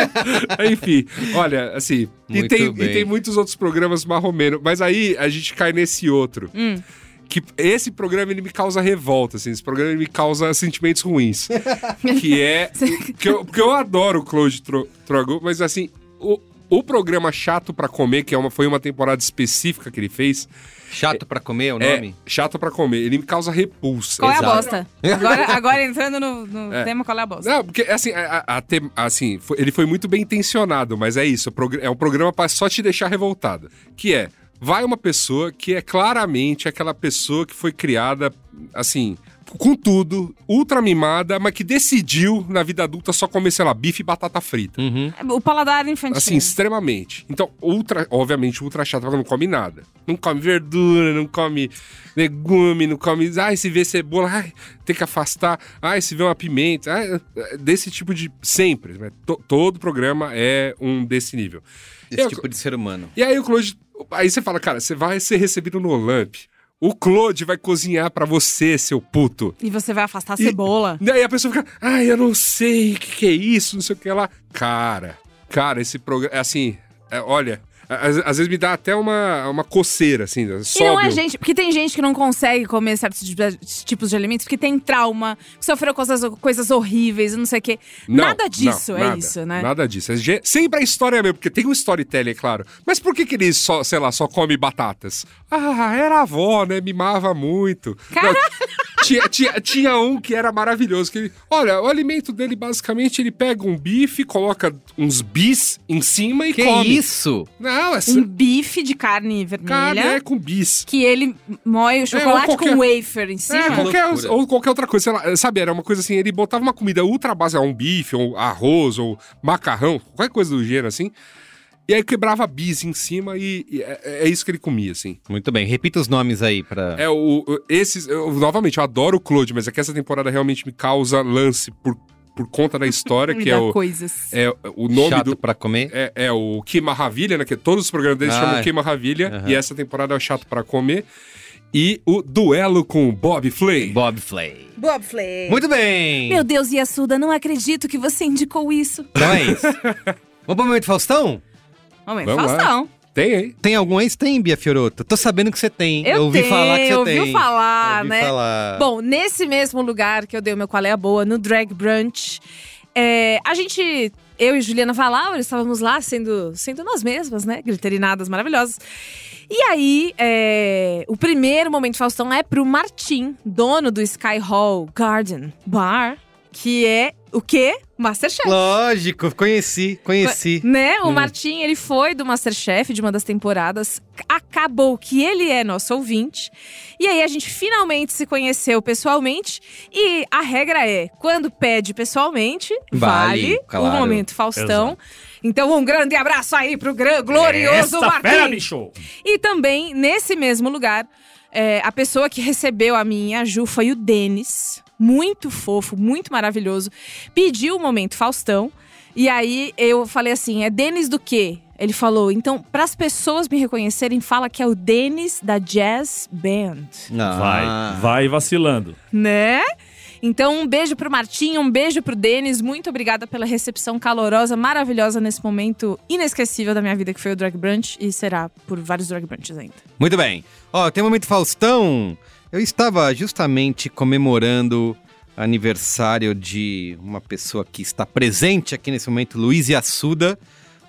Enfim, olha, assim. E tem, e tem muitos outros programas marromenos. Mas aí a gente cai nesse outro. Hum. Que esse programa ele me causa revolta, assim. Esse programa ele me causa sentimentos ruins. que é. que eu, porque eu adoro o Claude Tro- Trogo, mas assim. O, o programa Chato pra Comer, que é uma, foi uma temporada específica que ele fez, Chato pra comer é o é nome? Chato pra Comer. Ele me causa repulsa. Qual é a bosta? Agora, agora entrando no, no É. tema, qual é a bosta? Não, porque assim, a- a- a assim foi- ele foi muito bem intencionado, mas é isso. é É um programa pra só te deixar revoltado. Que é, vai uma pessoa que é claramente aquela pessoa que foi criada, assim, com tudo, ultra mimada, mas que decidiu na vida adulta só comer, sei lá, bife e batata frita. Uhum. O paladar infantil. Assim, extremamente. Então, ultra, obviamente, ultra chato, porque não come nada. Não come verdura, não come legume, não come. Ai, se vê cebola, ai, tem que afastar. Ai, se vê uma pimenta. ai, é desse tipo de. Sempre. né? To- todo programa é um desse nível. Esse Eu- tipo de ser humano. E aí o Claude. Aí você fala, cara, você vai ser recebido no Olamp. O Claude vai cozinhar pra você, seu puto. E você vai afastar a E- cebola. E aí a pessoa fica, ai, eu não sei o que, que é isso, não sei o que lá. Cara, cara, esse programa, assim, é, olha, às, às vezes me dá até uma, uma coceira, assim, E sobe. não é gente, porque tem gente que não consegue comer certos tipos de alimentos porque tem trauma, que sofreu coisas, coisas horríveis, não sei o quê. Não, nada disso não, é nada, isso, né? Nada disso. É sempre a história mesmo, porque tem um storytelling, é claro. Mas por que, que ele só, sei lá, só come batatas? Ah, era a avó, né? Mimava muito. Não, tinha, tinha, tinha um que era maravilhoso. Que ele, olha, o alimento dele, basicamente, ele pega um bife, coloca uns bis em cima e Que come. isso? Não, essa Um bife de carne vermelha. carne é com bis. Que ele moe o chocolate ou qualquer- com wafer em cima. É, qualquer, ou qualquer outra coisa, sei lá, sabe, era uma coisa assim, ele botava uma comida ultra base, um bife, ou arroz, ou macarrão, qualquer coisa do gênero, assim, e aí quebrava bis em cima e, e é, é isso que ele comia, assim. Muito bem, repita os nomes aí pra. É, o, o- esses, eu, novamente, eu adoro o Claude, mas é que essa temporada realmente me causa lance por, por conta da história, que é o, coisas. é o nome Chato do... pra comer. É, é o Que Maravilha, né? Que todos os programas deles Ah, chamam é. Que Maravilha. Aham. E essa temporada é o Chato pra Comer. E o Duelo com o Bob Flay. Bob Flay. Bob Flay. Muito bem! Meu Deus, Yasuda, não acredito que você indicou isso. Então é isso. Vamos pro momento Faustão? Momento, Vamos lá. Faustão. Tem, hein? Tem algum ex? Tem, Bia Fioroto. Tô sabendo que você tem. Eu ouvi tenho, falar que você ouviu tem. falar, ouvi né? falar. Bom, nesse mesmo lugar que eu dei o meu qual é a boa, no Drag Brunch, é, a gente, eu e Juliana Valaur, estávamos lá sendo, sendo nós mesmas, né? Glitterinadas maravilhosas. E aí, é, o primeiro momento Faustão é pro Martim, dono do Sky Hall Garden Bar, que é o quê? Masterchef. Lógico, conheci, conheci. Né? O Hum. Martim, ele foi do Masterchef de uma das temporadas. Acabou que ele é nosso ouvinte. E aí a gente finalmente se conheceu pessoalmente. E a regra é: quando pede pessoalmente, Vale, vale, claro. o momento Faustão. Então, um grande abraço aí pro gran- glorioso Essa fera, Martim. bicho! E também, nesse mesmo lugar, é, a pessoa que recebeu a minha, a Ju, foi o Denis. Muito fofo, muito maravilhoso. Pediu o momento Faustão. E aí eu falei assim: é Denis do quê? Ele falou, então, para as pessoas me reconhecerem, fala que é o Denis da Jazz Band. Ah. Vai, vai vacilando. Né? Então, um beijo pro Martim, um beijo pro Denis. Muito obrigada pela recepção calorosa, maravilhosa nesse momento inesquecível da minha vida, que foi o Drag Brunch. E será por vários Drag Brunches ainda. Muito bem. Ó, tem um momento Faustão. Eu estava justamente comemorando aniversário de uma pessoa que está presente aqui nesse momento, Luiz Assuda,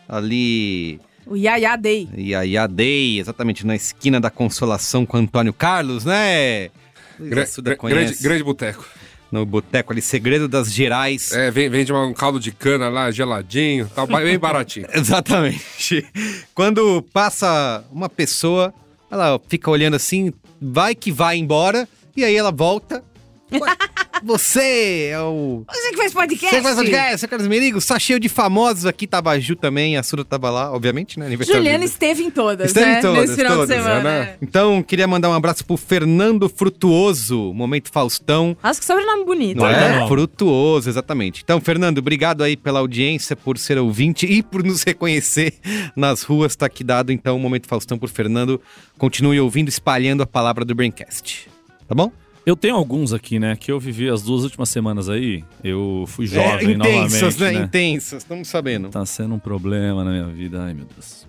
ali O Yaya Day. Yaya Day, exatamente na esquina da Consolação com Antônio Carlos, né? Luiz Gra- Assuda gra- conhece. grande, grande boteco. No boteco ali, Segredo das Gerais. É, vem- vende um caldo de cana lá, geladinho, tá bem baratinho. Exatamente. Quando passa uma pessoa, ela fica olhando assim, vai que vai embora, e aí ela volta. Ué, Você é o. Você que faz podcast? Você faz podcast, você é Carlos Merigo, só cheio de famosos aqui, tava a Ju também, a Sura tava lá, obviamente, né? Aniversário Juliana esteve em todas, Esteve né? em todas, Nesse final todas, de semana. né? é. Então, queria mandar um abraço pro Fernando Frutuoso, Momento Faustão. Nossa, que sobrenome bonito. Não Vai é? Frutuoso, exatamente. Então, Fernando, obrigado aí pela audiência, por ser ouvinte e por nos reconhecer nas ruas. Tá aqui dado, então, o Momento Faustão por Fernando. Continue ouvindo, espalhando a palavra do Braincast. Tá bom? Eu tenho alguns aqui, né? Que eu vivi as duas últimas semanas aí. Eu fui jovem é, intensas, novamente, né? né? Intensas, estamos sabendo. Tá sendo um problema na minha vida. Ai, meu Deus.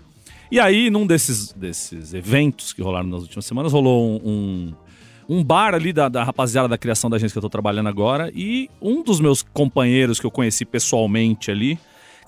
E aí, num desses, desses eventos que rolaram nas últimas semanas, rolou um, um, um bar ali da, da rapaziada da criação da agência que eu tô trabalhando agora. E um dos meus companheiros que eu conheci pessoalmente ali,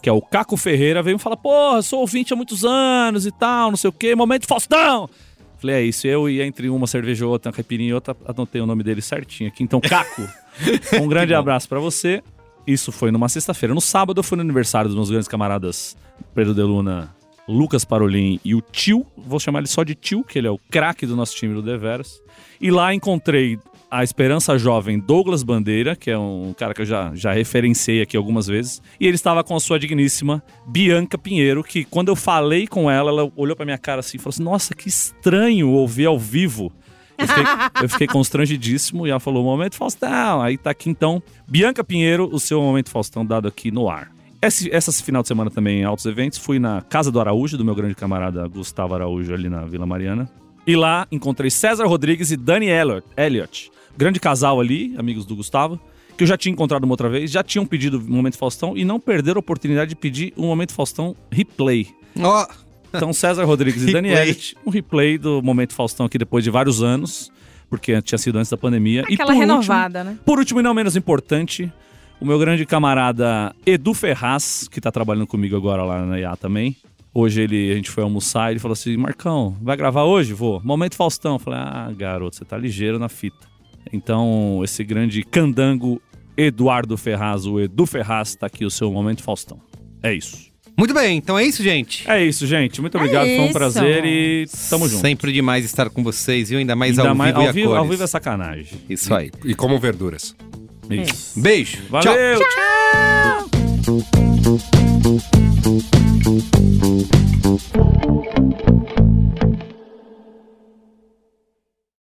que é o Caco Ferreira, veio me falar: Porra, sou ouvinte há muitos anos e tal, não sei o quê, momento Faustão! Falei, é isso, eu ia entre uma cerveja e outra, uma caipirinha e outra, anotei o nome dele certinho aqui. Então, Caco, um grande abraço pra você. Isso foi numa sexta-feira. No sábado eu fui no aniversário dos meus grandes camaradas Pedro de Luna, Lucas Parolin e o Tio. Vou chamar ele só de Tio, que ele é o craque do nosso time do Deveras. E lá encontrei a Esperança Jovem Douglas Bandeira, que é um cara que eu já, já referenciei aqui algumas vezes. E ele estava com a sua digníssima Bianca Pinheiro, que quando eu falei com ela, ela olhou pra minha cara assim e falou assim: Nossa, que estranho ouvir ao vivo. Eu fiquei, eu fiquei constrangidíssimo e ela falou: Momento Faustão. Aí tá aqui então, Bianca Pinheiro, o seu Momento Faustão dado aqui no ar. Esse, essa final de semana também em altos eventos, fui na Casa do Araújo, do meu grande camarada Gustavo Araújo, ali na Vila Mariana. E lá encontrei César Rodrigues e Dani Elliot, Elliot. Grande casal ali, amigos do Gustavo, que eu já tinha encontrado uma outra vez, já tinham pedido o Momento Faustão e não perderam a oportunidade de pedir o Momento Faustão replay. Ó, Então, César Rodrigues e Dani Replay. Elliot, um replay do Momento Faustão aqui depois de vários anos, porque tinha sido antes da pandemia. e Aquela por renovada, né? Último, por último e não menos importante, o meu grande camarada Edu Ferraz, que tá trabalhando comigo agora lá na IA também. Hoje ele, a gente foi almoçar e ele falou assim: Marcão, vai gravar hoje? Vou. Momento Faustão. Eu falei: Ah, garoto, você tá ligeiro na fita. Então, esse grande candango Eduardo Ferraz, o Edu Ferraz, tá aqui o seu Momento Faustão. É isso. muito bem, então é isso, gente. É isso, gente. Muito obrigado. Foi um prazer e tamo junto. Sempre demais estar com vocês, viu? Ainda mais Ainda ao mais- vivo e ao a vivo, cores. ao vivo é sacanagem. Isso aí. E como verduras. Isso. Beijo. Tchau. Valeu. Tchau!